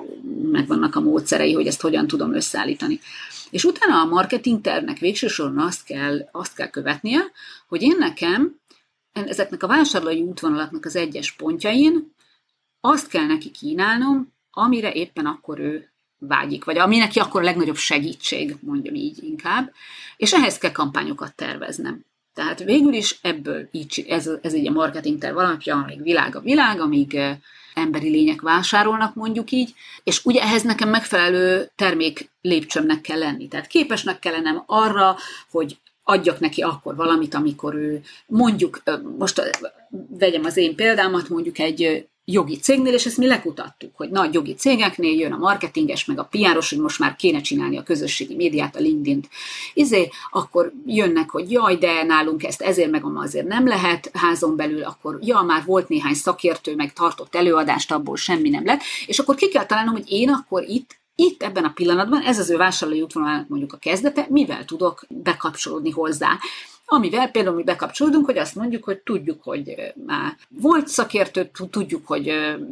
megvannak a módszerei, hogy ezt hogyan tudom összeállítani. És utána a marketing tervnek végső soron azt kell, azt kell követnie, hogy én nekem ezeknek a vásárlói útvonalaknak az egyes pontjain azt kell neki kínálnom, amire éppen akkor ő vágyik, vagy ami neki akkor a legnagyobb segítség, mondjam így inkább, és ehhez kell kampányokat terveznem. Tehát végül is ebből így, ez, ez egy a marketing alapja, amíg világ a világ, amíg emberi lények vásárolnak, mondjuk így, és ugye ehhez nekem megfelelő termék lépcsőmnek kell lenni. Tehát képesnek kellenem arra, hogy adjak neki akkor valamit, amikor ő mondjuk, most vegyem az én példámat, mondjuk egy jogi cégnél, és ezt mi lekutattuk, hogy nagy jogi cégeknél jön a marketinges, meg a piáros, hogy most már kéne csinálni a közösségi médiát, a LinkedIn-t. Izé, akkor jönnek, hogy jaj, de nálunk ezt ezért meg azért nem lehet házon belül, akkor ja, már volt néhány szakértő, meg tartott előadást, abból semmi nem lett, és akkor ki kell találnom, hogy én akkor itt itt ebben a pillanatban, ez az ő vásárlói útvonalának mondjuk a kezdete, mivel tudok bekapcsolódni hozzá. Amivel például mi bekapcsolódunk, hogy azt mondjuk, hogy tudjuk, hogy már volt szakértő, tudjuk, hogy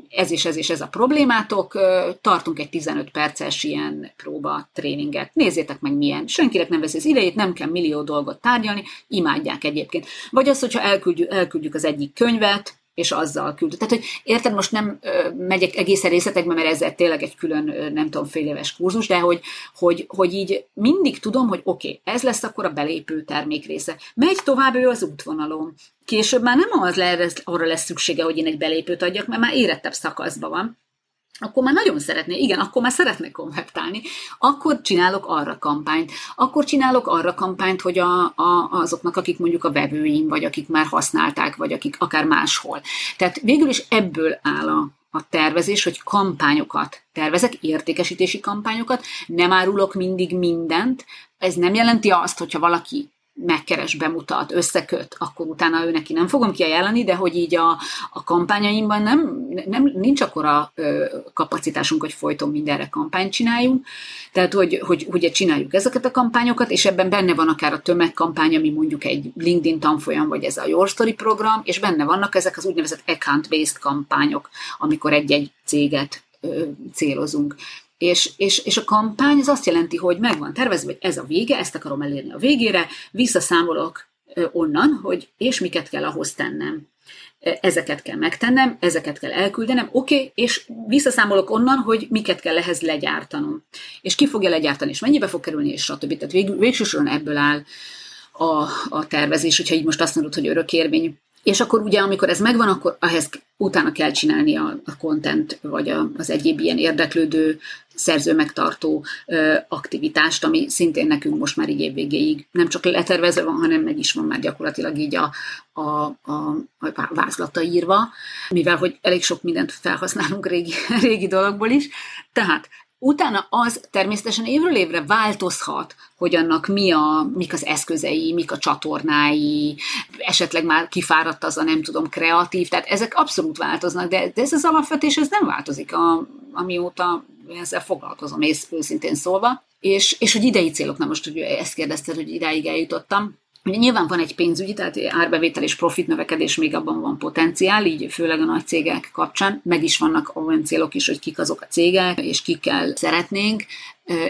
ez és ez és ez a problémátok, tartunk egy 15 perces ilyen próba tréninget. Nézzétek meg milyen. Senkinek nem veszi az idejét, nem kell millió dolgot tárgyalni, imádják egyébként. Vagy az, hogyha elküldjük, elküldjük az egyik könyvet, és azzal küld. Tehát, hogy érted, most nem megyek egészen részletekbe, mert ez tényleg egy külön, nem tudom, fél éves kurzus, de hogy, hogy, hogy így mindig tudom, hogy oké, okay, ez lesz akkor a belépő termék része. Megy tovább ő az útvonalon. Később már nem az le, arra lesz szüksége, hogy én egy belépőt adjak, mert már érettebb szakaszban van akkor már nagyon szeretné, igen, akkor már szeretne konvertálni, akkor csinálok arra kampányt. Akkor csinálok arra kampányt, hogy a, a, azoknak, akik mondjuk a vevőim, vagy akik már használták, vagy akik akár máshol. Tehát végül is ebből áll a, a tervezés, hogy kampányokat tervezek, értékesítési kampányokat, nem árulok mindig mindent. Ez nem jelenti azt, hogyha valaki megkeres, bemutat, összeköt, akkor utána ő neki nem fogom kiajánlani, de hogy így a, a kampányaimban nem, nem, nincs akkora ö, kapacitásunk, hogy folyton mindenre kampányt csináljunk. Tehát, hogy, hogy ugye csináljuk ezeket a kampányokat, és ebben benne van akár a tömegkampány, ami mondjuk egy LinkedIn tanfolyam, vagy ez a Your Story program, és benne vannak ezek az úgynevezett account-based kampányok, amikor egy-egy céget ö, célozunk. És, és, és a kampány az azt jelenti, hogy megvan tervezve, hogy ez a vége, ezt akarom elérni a végére, visszaszámolok onnan, hogy és miket kell ahhoz tennem. Ezeket kell megtennem, ezeket kell elküldenem, oké, okay, és visszaszámolok onnan, hogy miket kell ehhez legyártanom. És ki fogja legyártani, és mennyibe fog kerülni, és stb. Tehát vég, végsősoron ebből áll a, a tervezés, hogyha így most azt mondod, hogy örökérvény és akkor ugye, amikor ez megvan, akkor ehhez utána kell csinálni a, a content, vagy a, az egyéb ilyen érdeklődő, szerző megtartó ö, aktivitást, ami szintén nekünk most már így évvégéig nem csak letervezve van, hanem meg is van már gyakorlatilag így a, a, a, a vázlata írva, mivel hogy elég sok mindent felhasználunk régi, (laughs) régi dologból is. Tehát Utána az természetesen évről évre változhat, hogy annak mi a, mik az eszközei, mik a csatornái, esetleg már kifáradt az a nem tudom kreatív, tehát ezek abszolút változnak, de, de ez az alapvetés ez nem változik, a, amióta ezzel foglalkozom, és őszintén szólva. És, és hogy idei célok, na most hogy ezt kérdezted, hogy idáig eljutottam, nyilván van egy pénzügyi, tehát árbevétel és profit növekedés, még abban van potenciál, így főleg a nagy cégek kapcsán. Meg is vannak olyan célok is, hogy kik azok a cégek, és kikkel szeretnénk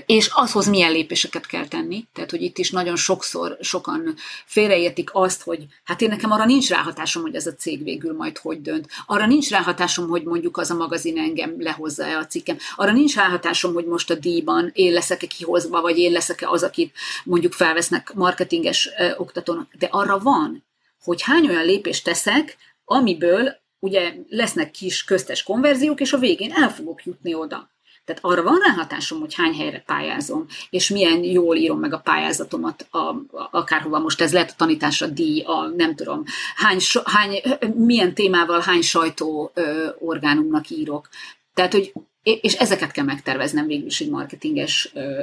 és azhoz milyen lépéseket kell tenni. Tehát, hogy itt is nagyon sokszor sokan félreértik azt, hogy hát én nekem arra nincs ráhatásom, hogy ez a cég végül majd hogy dönt. Arra nincs ráhatásom, hogy mondjuk az a magazin engem lehozza-e a cikkem. Arra nincs ráhatásom, hogy most a díjban én leszek-e kihozva, vagy én leszek-e az, akit mondjuk felvesznek marketinges oktatónak. De arra van, hogy hány olyan lépést teszek, amiből ugye lesznek kis köztes konverziók, és a végén el fogok jutni oda. Tehát arra van ráhatásom, hogy hány helyre pályázom, és milyen jól írom meg a pályázatomat, a, a, akárhova most ez lehet a tanításra díj, a nem tudom, hány, hány, milyen témával hány sajtó ö, orgánumnak írok. Tehát, hogy és ezeket kell megterveznem végül is egy marketinges ö,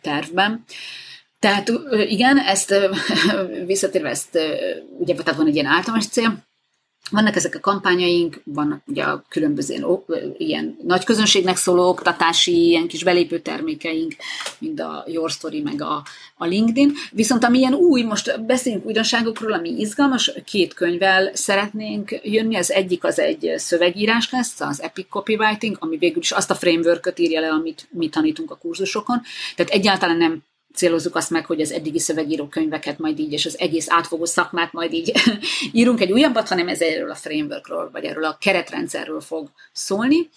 tervben. Tehát igen, ezt (laughs) visszatérve, ezt ugye tehát van egy ilyen általános cél, vannak ezek a kampányaink, vannak ugye a különböző ilyen nagy közönségnek szóló oktatási, ilyen kis belépő termékeink, mint a Your Story, meg a, a LinkedIn. Viszont ami ilyen új, most beszéljünk újdonságokról, ami izgalmas, két könyvvel szeretnénk jönni. Az egyik az egy szövegírás lesz, az Epic Copywriting, ami végül is azt a frameworköt írja le, amit mi tanítunk a kurzusokon. Tehát egyáltalán nem célozzuk azt meg, hogy az eddigi szövegíró könyveket majd így, és az egész átfogó szakmát majd így (laughs) írunk egy újabbat, hanem ez erről a frameworkről, vagy erről a keretrendszerről fog szólni.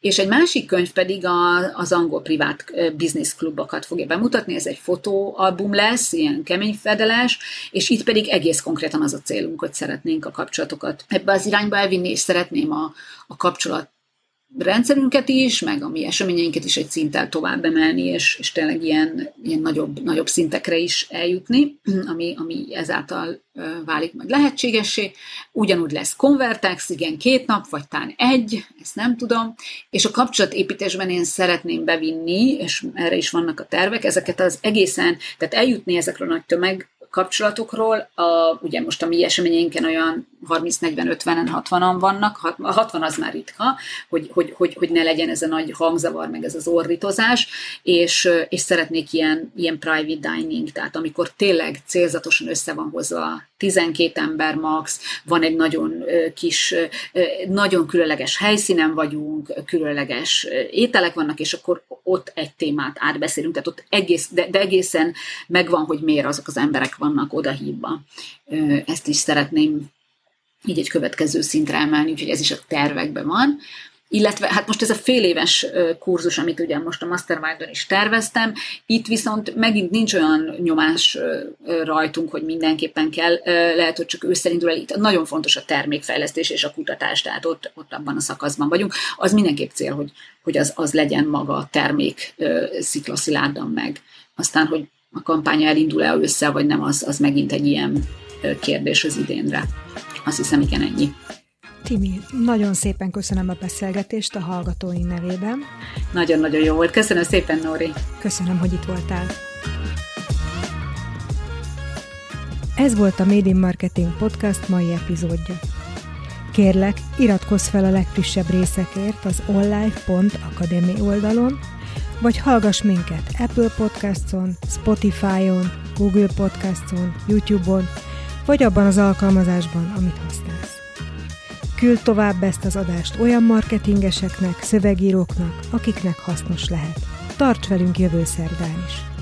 És egy másik könyv pedig a, az angol privát business klubokat fogja bemutatni, ez egy fotóalbum lesz, ilyen kemény fedeles, és itt pedig egész konkrétan az a célunk, hogy szeretnénk a kapcsolatokat ebbe az irányba elvinni, és szeretném a, a kapcsolat rendszerünket is, meg a mi eseményeinket is egy szinttel tovább emelni, és, és tényleg ilyen, ilyen nagyobb, nagyobb szintekre is eljutni, ami, ami ezáltal válik majd lehetségessé. Ugyanúgy lesz Convertex, igen, két nap, vagy talán egy, ezt nem tudom, és a kapcsolatépítésben én szeretném bevinni, és erre is vannak a tervek, ezeket az egészen, tehát eljutni ezekről a nagy tömeg kapcsolatokról. A, ugye most a mi eseményeinken olyan 30-40-50-en, 60-an vannak, a 60 az már ritka, hogy, hogy, hogy, hogy ne legyen ez a nagy hangzavar, meg ez az orritozás, és, és szeretnék ilyen, ilyen private dining, tehát amikor tényleg célzatosan össze van hozva 12 ember max, van egy nagyon kis, nagyon különleges helyszínen vagyunk, különleges ételek vannak, és akkor ott egy témát átbeszélünk, tehát ott egész, de, de egészen megvan, hogy miért azok az emberek vannak odahívva. Ezt is szeretném így egy következő szintre emelni, úgyhogy ez is a tervekben van. illetve hát most ez a fél éves kurzus, amit ugye most a Mastermind-on is terveztem, itt viszont megint nincs olyan nyomás rajtunk, hogy mindenképpen kell, lehet, hogy csak ősszel indul el, itt nagyon fontos a termékfejlesztés és a kutatás, tehát ott, ott abban a szakaszban vagyunk. Az mindenképp cél, hogy, hogy az, az legyen maga a termék sziklaszilárdan meg. Aztán, hogy a kampánya elindul-e össze, vagy nem, az, az megint egy ilyen kérdés az idénre. Azt hiszem, igen, ennyi. Timi, nagyon szépen köszönöm a beszélgetést a hallgatóink nevében. Nagyon-nagyon jó volt. Köszönöm szépen, Nóri. Köszönöm, hogy itt voltál. Ez volt a Made in Marketing Podcast mai epizódja. Kérlek, iratkozz fel a legfrissebb részekért az onlife.academy oldalon, vagy hallgass minket Apple Podcaston, Spotify-on, Google Podcaston, YouTube-on, vagy abban az alkalmazásban, amit használsz. Küld tovább ezt az adást olyan marketingeseknek, szövegíróknak, akiknek hasznos lehet. Tarts velünk jövő szerdán is!